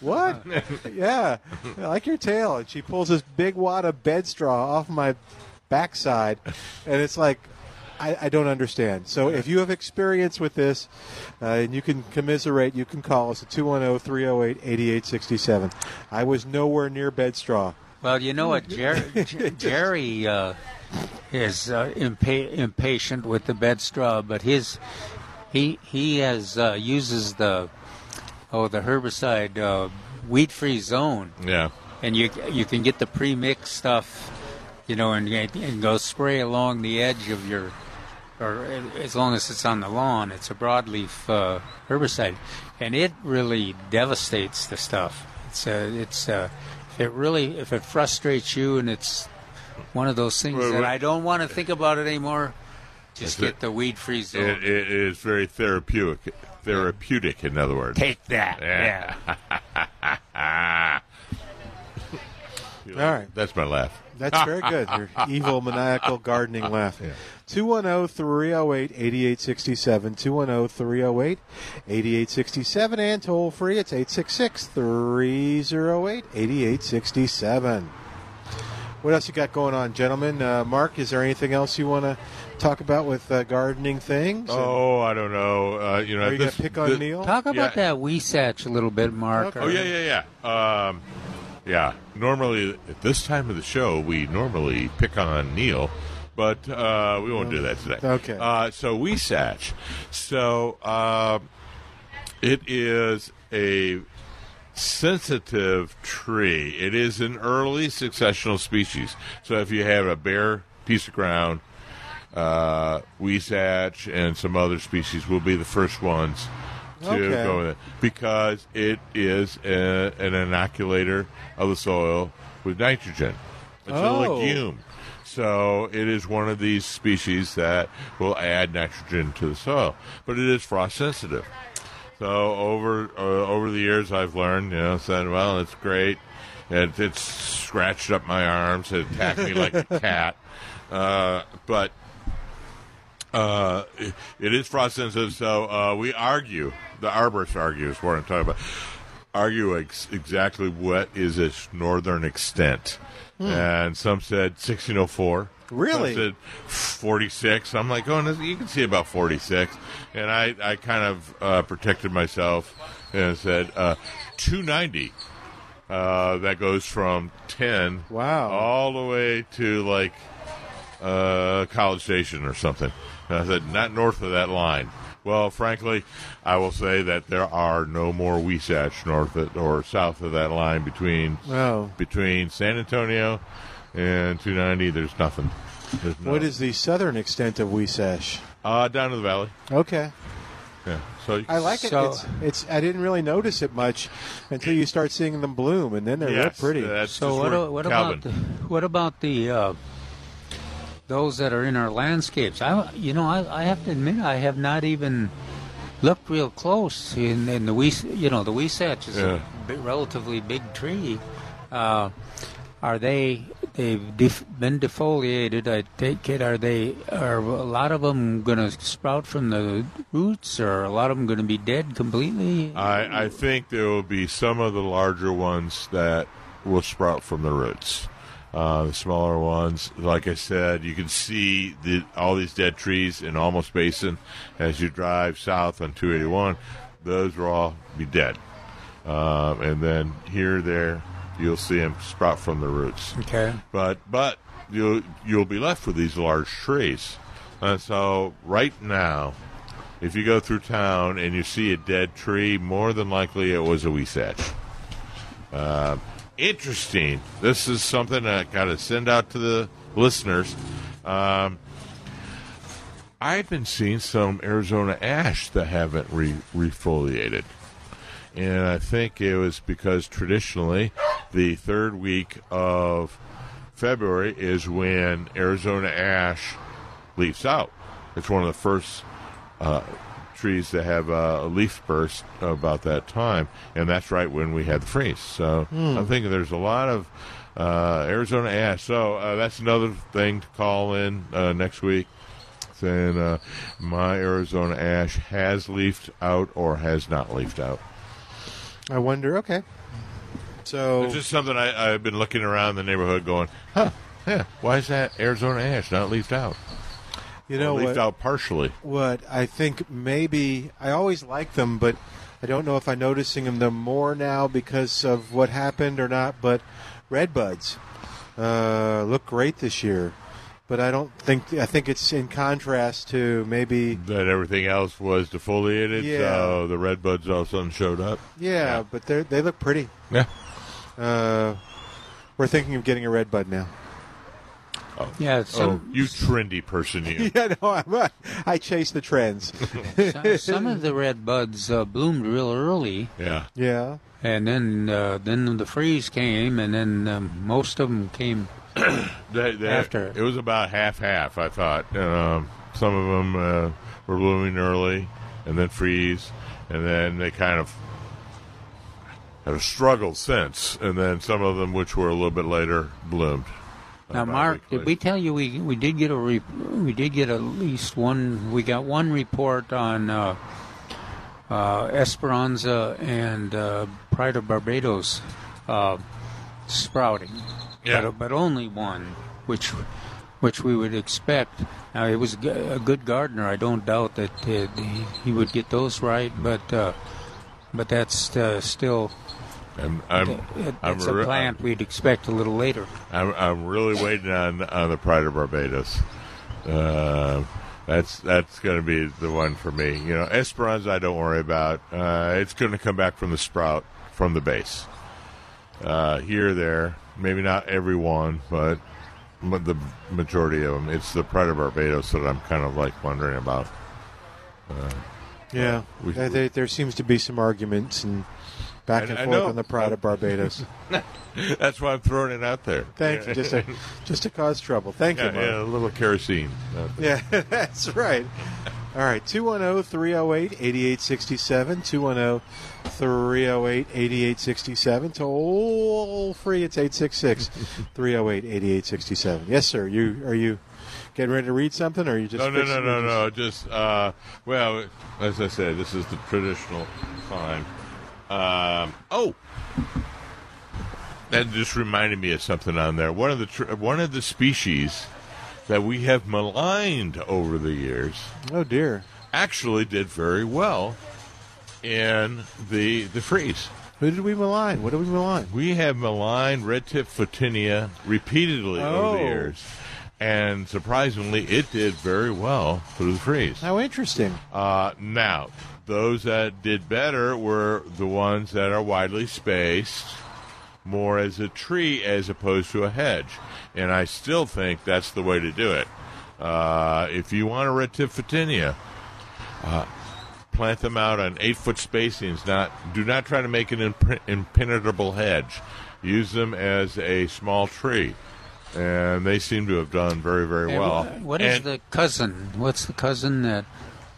What? yeah, I like your tail. And she pulls this big wad of bed straw off my backside, and it's like, I, I don't understand. So if you have experience with this, uh, and you can commiserate, you can call us at 210-308-8867. I was nowhere near bed straw. Well, you know what, Jerry, Jerry uh, is uh, impa- impatient with the bed straw, but his he he has uh, uses the oh the herbicide uh, weed free zone, Yeah. and you you can get the pre mixed stuff, you know, and and go spray along the edge of your. Or as long as it's on the lawn, it's a broadleaf uh, herbicide, and it really devastates the stuff. It's uh, it's uh, if it really if it frustrates you and it's one of those things Well, that I don't want to think about it anymore. Just get the weed free zone. It, it is very therapeutic. Therapeutic, in other words. Take that. Yeah. All right. That's my laugh. That's very good. Your evil, maniacal gardening laugh. 210 308 8867. 210 308 8867. And toll free, it's 866 308 8867. What else you got going on, gentlemen? Uh, Mark, is there anything else you want to talk about with uh, gardening things? Oh, I don't know. Uh, you know, Are you this- gonna pick on the- Neil? Talk about Yeah. that Huisache a little bit, Mark. Oh yeah, yeah, yeah. Um, yeah. Normally at this time of the show, we normally pick on Neil, but uh, we won't do that today. Okay. Uh, so huisache. So uh, it is a sensitive tree. It is an early successional species. So if you have a bare piece of ground, uh, Huisache and some other species will be the first ones to Okay. go with it because it is a, an inoculator of the soil with nitrogen. It's Oh. a legume. So it is one of these species that will add nitrogen to the soil, but it is frost sensitive. So over uh, over the years, I've learned, you know, said, well, it's great. It, it's scratched up my arms, it attacked me like a cat, uh, but uh, it, is frost sensitive. So uh, we argue. The arborists argue is what I'm talking about. Argue ex- exactly what is its northern extent, Hmm. and some said 1604. Really? Some said 46. I'm like, oh, you can see about 46. And I, I kind of uh, protected myself and said uh, 290. Uh, that goes from 10 Wow. all the way to like uh, College Station or something. And I said, not north of that line. Well, frankly, I will say that there are no more Huisache north of, or south of that line between Wow. between San Antonio and 290. There's nothing. There's no, What is the southern extent of Huisache? uh, down to the valley? Okay. Yeah. So I like it. So- it's, it's. I didn't really notice it much until you start seeing them bloom, and then they're real yes, pretty. That's So just what, where what about the, what about the uh, those that are in our landscapes? I you know I, I have to admit I have not even looked real close in, in the Wees you know the Huisache is Yeah. a big, relatively big tree. Uh, are they they've def- been defoliated? I take it. Are they are a lot of them going to sprout from the roots, or are a lot of them going to be dead completely? I, I think there will be some of the larger ones that will sprout from the roots. Uh, the smaller ones, like I said, you can see the, all these dead trees in Almost Basin as you drive south on 281. Those will all be dead. Um, and then here, there, you'll see them sprout from the roots. Okay. But but you'll you'll be left with these large trees. Uh, so right now, if you go through town and you see a dead tree, more than likely it was a huisache. Uh, interesting. This is something I got to send out to the listeners. Um, I've been seeing some Arizona ash that haven't re- refoliated. And I think it was because traditionally the third week of February is when Arizona ash leaves out. It's one of the first uh, trees that have uh, a leaf burst about that time, and that's right when we had the freeze. So Hmm. I'm thinking there's a lot of uh, Arizona ash. So uh, that's another thing to call in uh, next week. Saying uh, my Arizona ash has leafed out or has not leafed out. I wonder. Okay. So It's just something I, I've been looking around the neighborhood going, huh, yeah, why is that Arizona ash not leafed out? You know Or leafed what? out partially. What I think maybe I always like them, but I don't know if I'm noticing them more now because of what happened or not. But red buds uh, look great this year, but I don't think I think it's in contrast to maybe That everything else was defoliated, Yeah. so the red buds all of a sudden showed up. yeah, but they they look pretty. Yeah. Uh, we're thinking of getting a red bud now. Oh, Yeah, oh, you trendy person, you. yeah, no, I'm, I chase the trends. some, some of the red buds uh, bloomed real early. Yeah. Yeah. And then uh, then the freeze came, and then um, most of them came That- that- after. It was about half half, I thought. Um, some of them uh, were blooming early and then freeze, and then they kind of have struggled since, and then some of them, which were a little bit later, bloomed. Now, Mark, did we tell you we we did get a re- we did get at least one we got one report on uh, uh, Esperanza and uh, Pride of Barbados uh, sprouting, Yeah. but, but only one, which which we would expect. Now, it was a good gardener. I don't doubt that uh, he, he would get those right, but uh, but that's uh, still. I'm, I'm, it- I'm it's a re- plant we'd expect a little later. I'm, I'm really waiting on on the Pride of Barbados. Uh, that's that's going to be the one for me. You know, Esperanza, I don't worry about. Uh, it's going to come back from the sprout from the base. Uh, here, there, maybe not every one, but but the majority of them. It's the Pride of Barbados that I'm kind of like wondering about. Uh, Yeah, we- there, there, there seems to be some arguments and back and I forth know. on the Pride of Barbados. That's why I'm throwing it out there. Thank you, just to, just to cause trouble. Thank yeah, you, Mark. yeah, a little kerosene. Yeah, that's right. All right, oh, 210 308 8867. 210 308 8867. Toll free, it's 866 308 8867. Yes, sir. You Are you getting ready to read something, or are you just. no, no, no, no, no. Just uh, well, as I said, this is the traditional time. Um, oh, that just reminded me of something on there. One of the tr- one of the species that we have maligned over the years. Oh dear. Actually, did very well in the the freeze. Who did we malign? What did we malign? We have maligned red tip photinia repeatedly over the Oh. years. And surprisingly, it did very well through the freeze. How interesting. Uh, now, those that did better were the ones that are widely spaced, more as a tree as opposed to a hedge. And I still think that's the way to do it. Uh, if you want a photinia, uh, plant them out on eight foot spacings. Not do not try to make an imp- impenetrable hedge. Use them as a small tree, and they seem to have done very very well. wh- what is And- the cousin? What's the cousin that?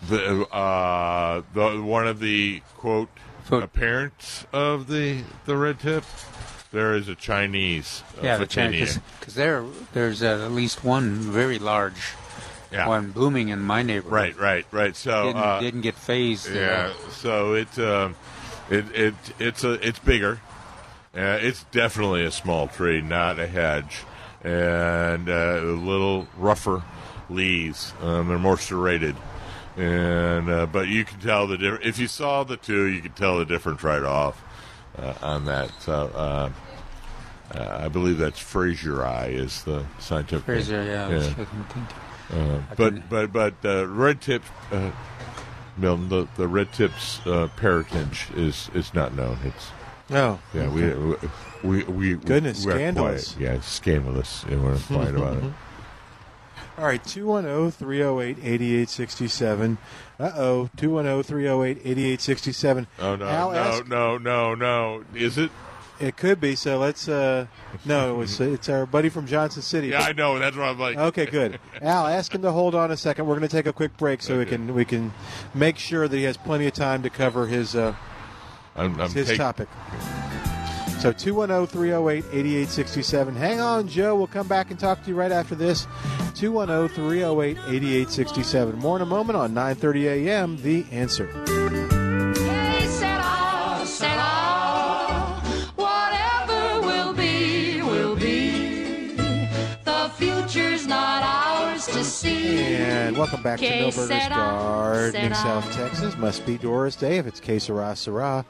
The uh, the one of the quote appearance of the the red tip. There is a Chinese uh, Yeah, the Chinese. Because there, there's uh, at least one very large Yeah. one blooming in my neighborhood. Right, right, right. So didn't, uh, didn't get phased. uh, Yeah, so it um, it it it's a it's bigger. Uh, it's definitely a small tree, not a hedge, and uh, a little rougher leaves. Um, they're more serrated, and uh, but you can tell the difference. If you saw the two, you could tell the difference right off uh, on that. So. Uh, uh, I believe that's fraseri is the scientific. Fraser, yeah. Yeah. Uh, but but but uh, red tips, uh, Milton, the, the red tips uh, parentage is is not known. It's Oh, yeah, we, we we Goodness, we're scandalous. Quiet. Yeah, scandalous, and we're quiet about it. All right, oh, 210 308 8867. Uh oh, 210 308 8867. Oh no, Al no, asked- no, no, no! Is it? It could be, so let's. uh No, it's, it's our buddy from Johnson City. Yeah, I know. That's what I'm like. Okay, good. Al, ask him to hold on a second. We're going to take a quick break so we can we can make sure that he has plenty of time to cover his uh, I'm, I'm his take- topic. So 210-308-8867. Hang on, Joe. We'll come back and talk to you right after this. oh, 210-308-8867. More in a moment on 9:30 a.m. The Answer. Hey, said all, said all. Whatever will be, will be. The future's not ours to see. And welcome back to Que Milberger's sera, Gardening. South Texas. Must be Doris Day if it's Que Sera Sera.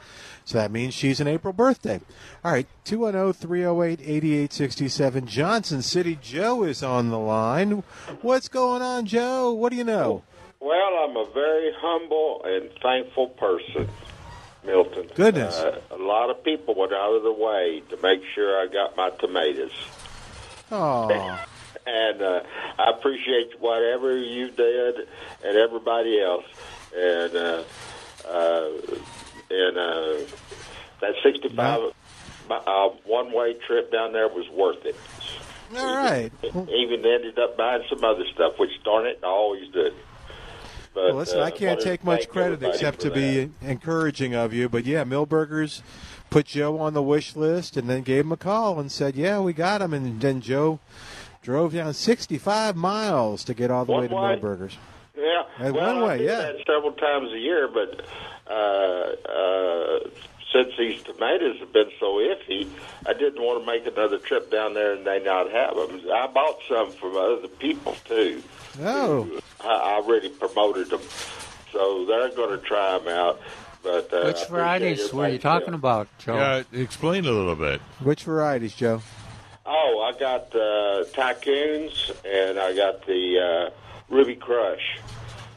So that means she's an April birthday. All right, 210 308 8867. Johnson City Joe is on the line. What's going on, Joe? What do you know? Well, I'm a very humble and thankful person, Milton. Goodness. Uh, a lot of people went out of the way to make sure I got my tomatoes. Oh, And uh, I appreciate whatever you did and everybody else. And uh, uh, and uh, that 65 uh, one way trip down there was worth it. all right. Even ended up buying some other stuff, which darn it, I always do. But, Well, listen, uh, I can't take much credit except to be encouraging of you. But yeah, Milberger's put Joe on the wish list and then gave him a call and said, "Yeah, we got him." And then Joe drove down 65 miles to get all the One way to way? Milberger's. Yeah, well, one I way, do yeah. that several times a year, but since these tomatoes have been so iffy, I didn't want to make another trip down there and they not have them. I bought some from other people too. Oh, I, I already promoted them, so they're going to try them out. But uh, Which appreciate varieties were you talking help. about, Joe? Yeah, explain a little bit. which varieties, Joe? Oh, I got uh, tycoons and I got the uh, Ruby Crush.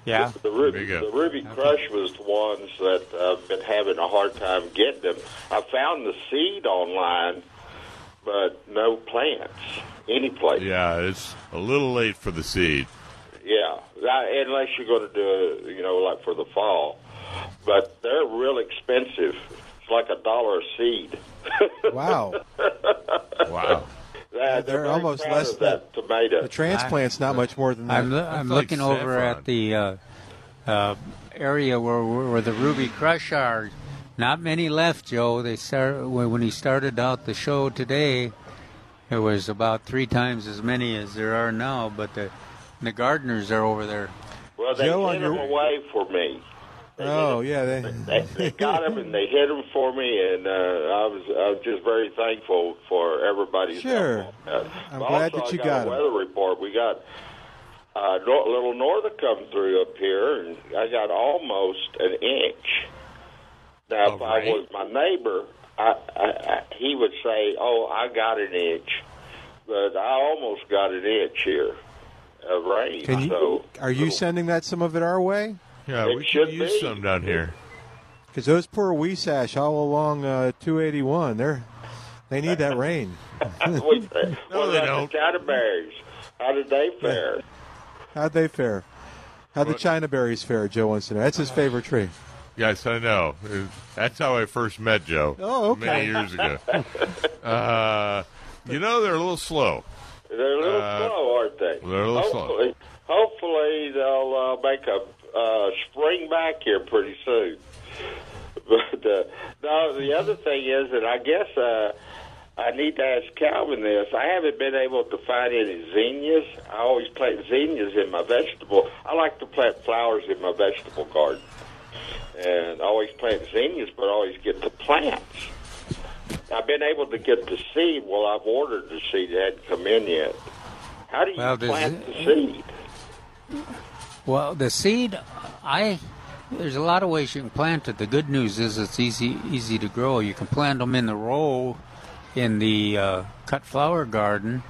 Yeah. The Ruby, the Ruby Crush was the ones that I've been having a hard time getting them. I found the seed online, but no plants any place. Yeah, it's a little late for the seed. Yeah, that, unless you're going to do it, you know, like for the fall. But they're real expensive. It's like a dollar a seed. Wow. wow. They're, They're almost less than that tomato. The transplant's not much more than that. I'm, lo- I'm looking over at the uh, uh, area where, where the Ruby Crush are. Not many left, Joe. They start when when he started out the show today. There was about three times as many as there are now, but the the gardeners are over there. Well, they Joe, on them your- away for me. Oh, yeah. They, They, they got them and they hid them for me, and uh, I was I was just very thankful for everybody's Sure. help. Uh, I'm glad that you I got got a weather report. We got a nor- little norther come through up here, and I got almost an inch. Now, if I was my neighbor, I, I, I, he would say, "Oh, I got an inch," but I almost got an inch here of rain. Can you, so are you sending that some of it our way? Yeah, It we should should use be. some down here. Because those poor Huisache all along uh, 281, they're they need that rain. no, what, what about the Cataberries? How did they fare? How'd they fare? How'd the China berries fare? Joe wants to know. That's his favorite tree. Yes, I know. Uh, That's how I first met Joe. Oh, okay. Many years ago. uh, you know, they're a little slow. They're a little Uh, slow, aren't they? they're a little slow. hopefully, Hopefully, they'll uh, make a uh, spring back here pretty soon. But uh, no, the other thing is that I guess uh, I need to ask Calvin this. I haven't been able to find any zinnias. I always plant zinnias in my vegetable. I like to plant flowers in my vegetable garden, and I always plant zinnias, but I always get the plants. I've been able to get the seed. Well, I've ordered the seed; it hadn't come in yet. How do you Well, plant it- the seed? Well, the seed, I there's a lot of ways you can plant it. The good news is it's easy easy to grow. You can plant them in the row in the uh, cut flower garden,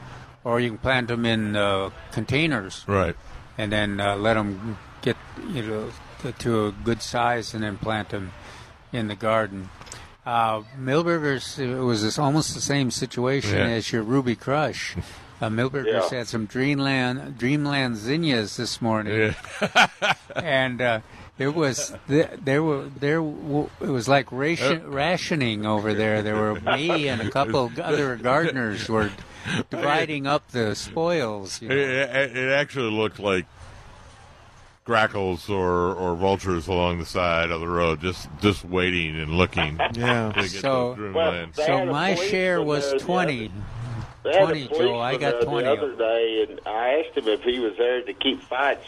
or you can plant them in uh, containers. Right. and then uh, let them get you know to- to a good size, and then plant them in the garden. Uh, Milberger's it was this, almost the same situation Yeah. as your Ruby Crush. Uh, Milberger's Yeah. had some Dreamland Dreamland zinnias this morning, and uh, it was th- there were there w- it was like ration, rationing over there. There were me and a couple other gardeners were dividing up the spoils. You It, know. it, it actually looked like grackles or, or vultures along the side of the road, just just waiting and looking. Yeah. to get So- those dreamlands. They So my share was there the twenty. Other- They had 20, a Joe. I got there 20 the other day, and I asked him if he was there to keep fights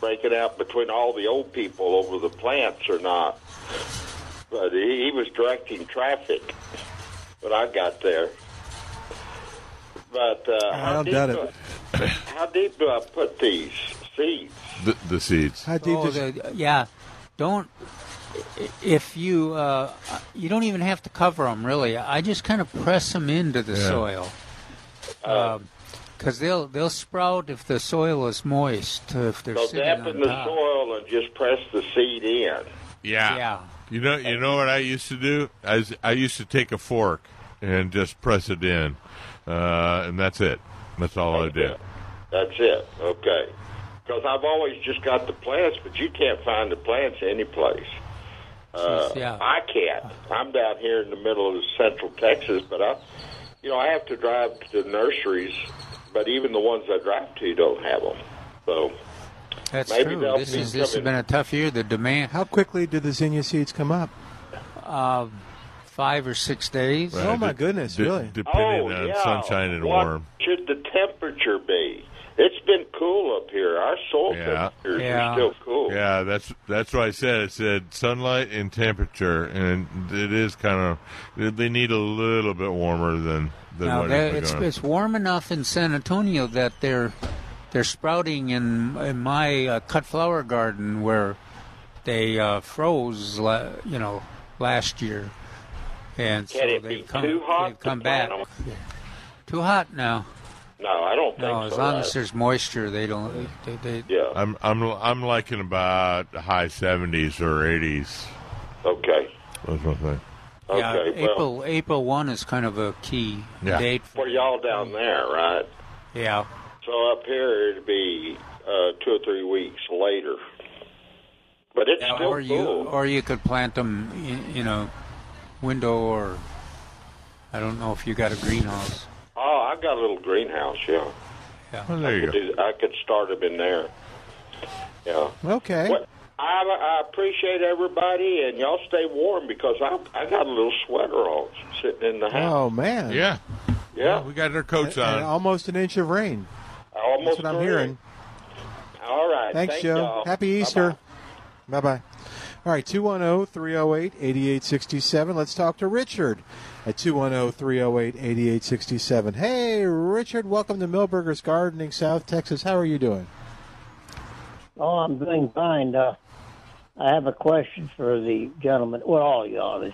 breaking out between all the old people over the plants or not. But he, he was directing traffic when I got there. But uh, I how don't deep doubt do I, how deep do I put these seeds? The, the seeds. How deep Oh, does the, yeah. Don't if you uh, you don't even have to cover them really. I just kind of press them into the Yeah. soil because they'll they'll sprout if the soil is moist. uh, If they're So sitting dampen the top. soil and just press the seed in. Yeah. Yeah. You know, you know what I used to do? I, was- I used to take a fork and just press it in, uh, and that's it. That's all I did. That's it. Okay. Because I've always just got the plants, but you can't find the plants any place. Uh, Yeah. I can't. I'm down here in the middle of central Texas, but I, you know, I have to drive to nurseries. But even the ones I drive to don't have them. So That's Maybe true. This is this has been a tough year. The demand How quickly do the zinnia seeds come up? uh, five or six days. Oh my de- goodness, de- really? Depending oh on yeah, sunshine and what warm. should the temperature be? It's been cool up here. Our soil Yeah. temperatures Yeah. are still cool. Yeah, that's that's what I said. It said sunlight and temperature, and it is kind of they need a little bit warmer than than Now, what there- it's going. it's warm enough in San Antonio that they're they're sprouting in in my uh, cut flower garden where they uh, froze, la- you know, last year, and so Can it they've be come too hot they've to come back. plant Too hot now. No, I don't think No, so. as long right? as there's moisture, they don't. They, they, yeah. I'm I'm I'm liking about high 70s or 80s. Okay. That's my thing. yeah, Okay. well, April April one is kind of a key Yeah. date. for y'all down there, right? Yeah. So up here it'd be uh, two or three weeks later. But it's Yeah, still or you cool. or you could plant them, in, you know, window or I don't know if you got a greenhouse. Oh, I got a little greenhouse. Yeah. Yeah. Well, there you go. Do- I could start them in there. Yeah. Okay. What, I, I appreciate everybody, and y'all stay warm because I I got a little sweater on sitting in the house. Oh man. Yeah, yeah, we got our coats And on. almost an inch of rain. almost That's what I'm three. hearing. All right. Thanks, Thank Joe. y'all. Happy Easter. Bye bye. All right, oh, 210 308 8867. Let's talk to Richard at oh, 210 308 8867. Hey, Richard, welcome to Milberger's Gardening, South Texas. How are you doing? Oh, I'm doing fine. Uh, I have a question for the gentleman. Well, all y'all.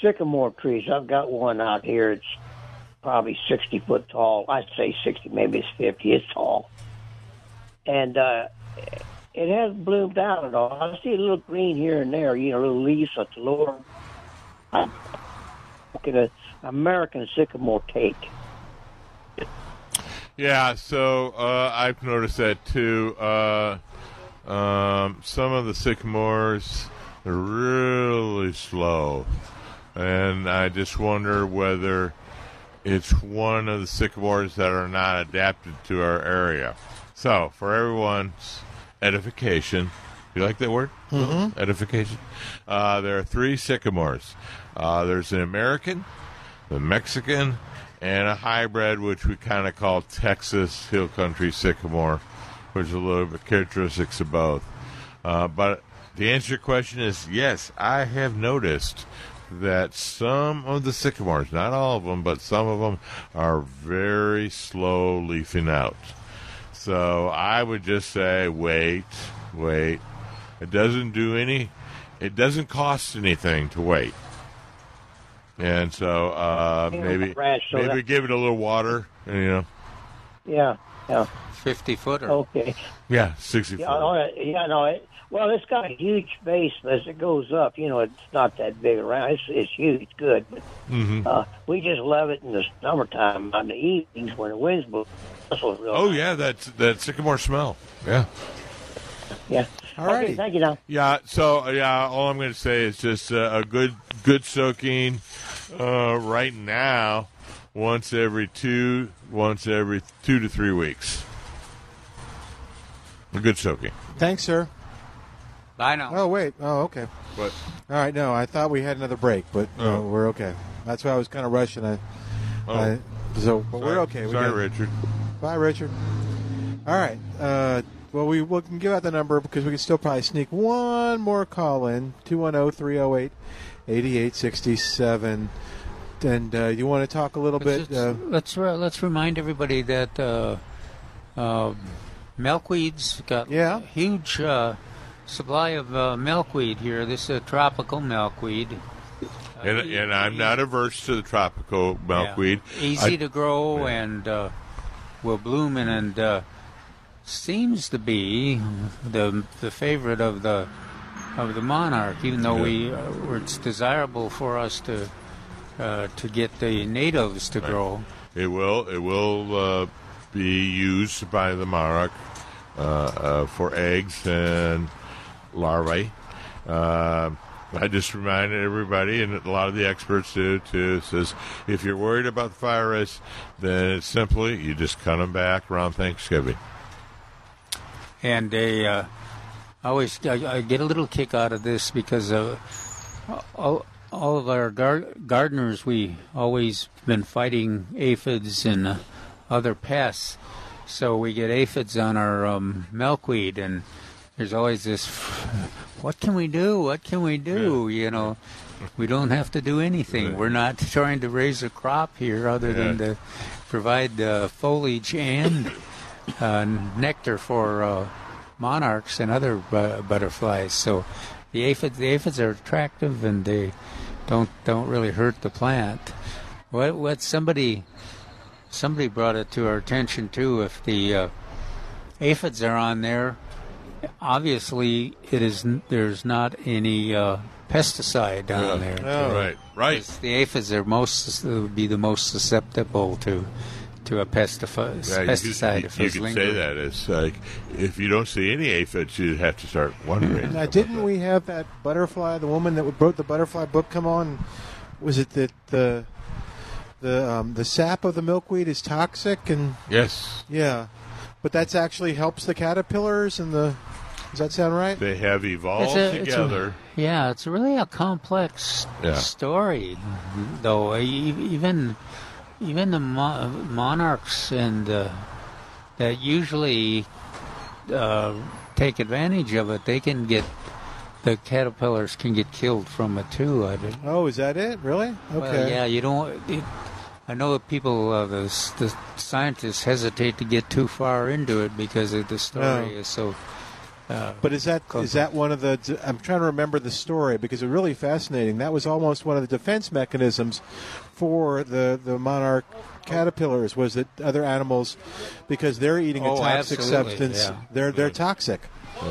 Sycamore trees. I've got one out here. It's probably 60 foot tall. I'd say 60, maybe it's 50. It's tall. And uh, it hasn't bloomed out at all. I see a little green here and there, you know, little leaves at the lower. I'm looking at American sycamore cake. Yeah, so uh, I've noticed that too. Uh, um, some of the sycamores are really slow, and I just wonder whether it's one of the sycamores that are not adapted to our area. So, for everyone's edification, you like that word? Mhm. Edification. Uh, there are three sycamores. Uh, there's an American, the Mexican, and a hybrid, which we kind of call Texas Hill Country Sycamore, which is a little bit characteristics of both. Uh, but the answer to your question is yes, I have noticed that some of the sycamores, not all of them, but some of them are very slow leafing out. So I would just say wait, wait. It doesn't do any, it doesn't cost anything to wait. And so uh, maybe right, so maybe that- give it a little water, and, you know. Yeah. Yeah. Fifty footer. Okay. Yeah, sixty Yeah, all right. yeah, no. It, well, it's got a huge base, but as it goes up, you know, it's not that big around. It's it's huge, good. But, Mhm. uh, we just love it in the summertime on the evenings when the winds blow. That's what's. Oh yeah, that's that sycamore smell. Yeah. Yeah. All Okay, thank you, now. Yeah. So yeah, all I'm going to say is just uh, a good good soaking uh, right now, once every two, once every two to three weeks. A good soaking. Thanks, sir. Bye now. Oh wait. Oh okay. But all right. No, I thought we had another break, but no, Oh. we're okay. That's why I was kind of rushing. I, Oh. I- so but we're okay. We sorry, got- Richard. Bye, Richard. All right. Uh, well, we, we can give out the number because we can still probably sneak one more call in oh, 210 308 8867. And uh, you want to talk a little bit? Let's, Uh, let's re- let's remind everybody that uh, uh, Milberger's got Yeah. a huge uh, supply of uh, milkweed here. This is a tropical milkweed. And, and I'm not averse to the tropical milkweed. Yeah. Easy I- to grow and uh, will bloom and, and uh, seems to be the the favorite of the of the monarch. Even though we uh, it's desirable for us to uh, to get the natives to grow. It will. It will uh, be used by the monarch uh, uh, for eggs and larvae. Uh, I just reminded everybody, and a lot of the experts do too. Says if you're worried about the fire risk, then it's simply you just cut them back around Thanksgiving. And they uh, I always I, I get a little kick out of this because uh, all, all of our gar- gardeners we always been fighting aphids and uh, other pests, so we get aphids on our um, milkweed, and there's always this. What can we do? What can we do? You know, we don't have to do anything. We're not trying to raise a crop here, other than to provide uh, foliage and nectar for uh, monarchs and other uh, butterflies. So the aphids, the aphids are attractive and they don't don't really hurt the plant. What what somebody somebody brought it to our attention too. If the uh, aphids are on there, obviously it is there's not any uh, pesticide on Yeah. there. Oh. Right, right. The aphids are most would be the most susceptible to to a pestif- Yeah, you pesticide. could, if you it's could lingering. say that. It's like if you don't see any aphids, you have to start wondering. now, didn't we have that butterfly, the woman that wrote the butterfly book, come on? Was it that the the um, the sap of the milkweed is toxic and Yes, yeah, but that's actually helps the caterpillars and the. Does that sound right? they have evolved It's a- it's a- together. yeah, it's really a complex Yeah. story, though. Even even the mo- monarchs and uh, that usually uh, take advantage of it, they can get the caterpillars can get killed from it too. I did. Oh, is that it? Really? Okay. Well, yeah, you don't. It, I know that people, uh, the, the scientists, hesitate to get too far into it because of the story No. is so. Uh, But is that is that one of the? I'm trying to remember the story because it's really fascinating. That was almost one of the defense mechanisms for the the monarch caterpillars was that other animals because they're eating a Oh, toxic absolutely, substance. yeah. They're they're toxic.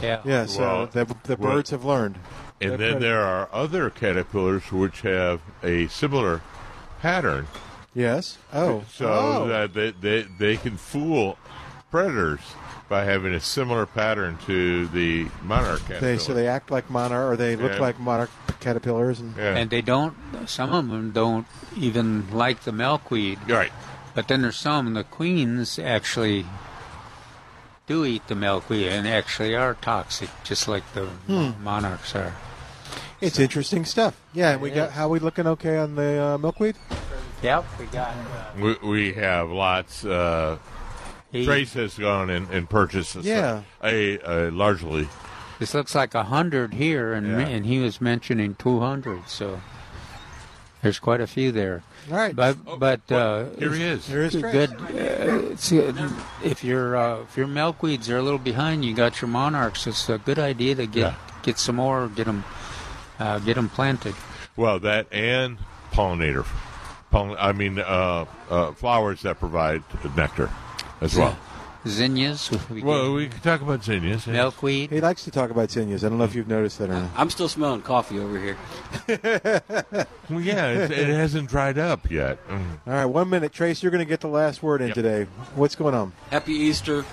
Yeah. Yeah. So Well, the the well, birds have learned. And They're then pretty- there are other caterpillars which have a similar pattern. Yes. Oh. So Oh. that they, they, they can fool predators by having a similar pattern to the monarch caterpillar. They so they act like monarch or they look Yeah. like monarch caterpillars and And they don't. Some of them don't even like the milkweed. Right. But then there's some. The queens actually do eat the milkweed and actually are toxic, just like the Hmm. monarchs are. it's interesting stuff. Yeah. And we It got is. how we looking okay on the uh, milkweed? Yep, we got. Uh, We, we have lots. Uh, He- Trace has gone and, and purchased a, Yeah. a, a largely. this looks like a hundred here, and Yeah. and he was mentioning two hundred. So there's quite a few there. All right. But but uh, Oh, here he is. Here is Trace. good. Uh, it's, uh, if your uh, if your milkweeds are a little behind, you got your monarchs. It's a good idea to get Yeah. get some more, get them uh, get them planted. Well, that and pollinator. Pollin- I mean, uh, uh, flowers that provide nectar as well. zinnias. We Well, we can talk about zinnias. yeah. milkweed. He likes to talk about zinnias. I don't know if you've noticed that or not. I'm still smelling coffee over here. Well, yeah, it, it hasn't dried up yet. Mm. All right, one minute, Trace. You're going to get the last word in today. What's going on? Happy Easter.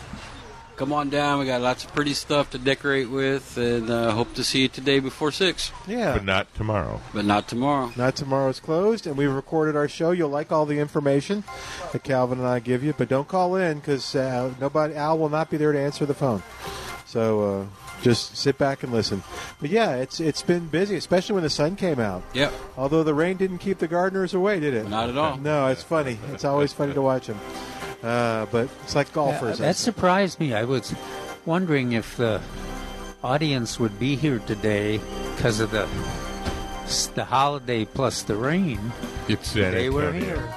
Come on down. We got lots of pretty stuff to decorate with, and uh, hope to see you today before 6. Yeah. But not tomorrow. But not tomorrow. Not tomorrow's closed, and we've recorded our show. You'll like all the information that Calvin and I give you, but don't call in because uh, nobody Al will not be there to answer the phone. So uh, just sit back and listen. But yeah, it's it's been busy, especially when the sun came out. Yep. Although the rain didn't keep the gardeners away, did it? Not at all. No, it's funny. It's always funny to watch them. Uh, but it's like golfers. Yeah, that surprised me. I was wondering if the audience would be here today because of the the holiday plus the rain. It's that They were Antonio. here.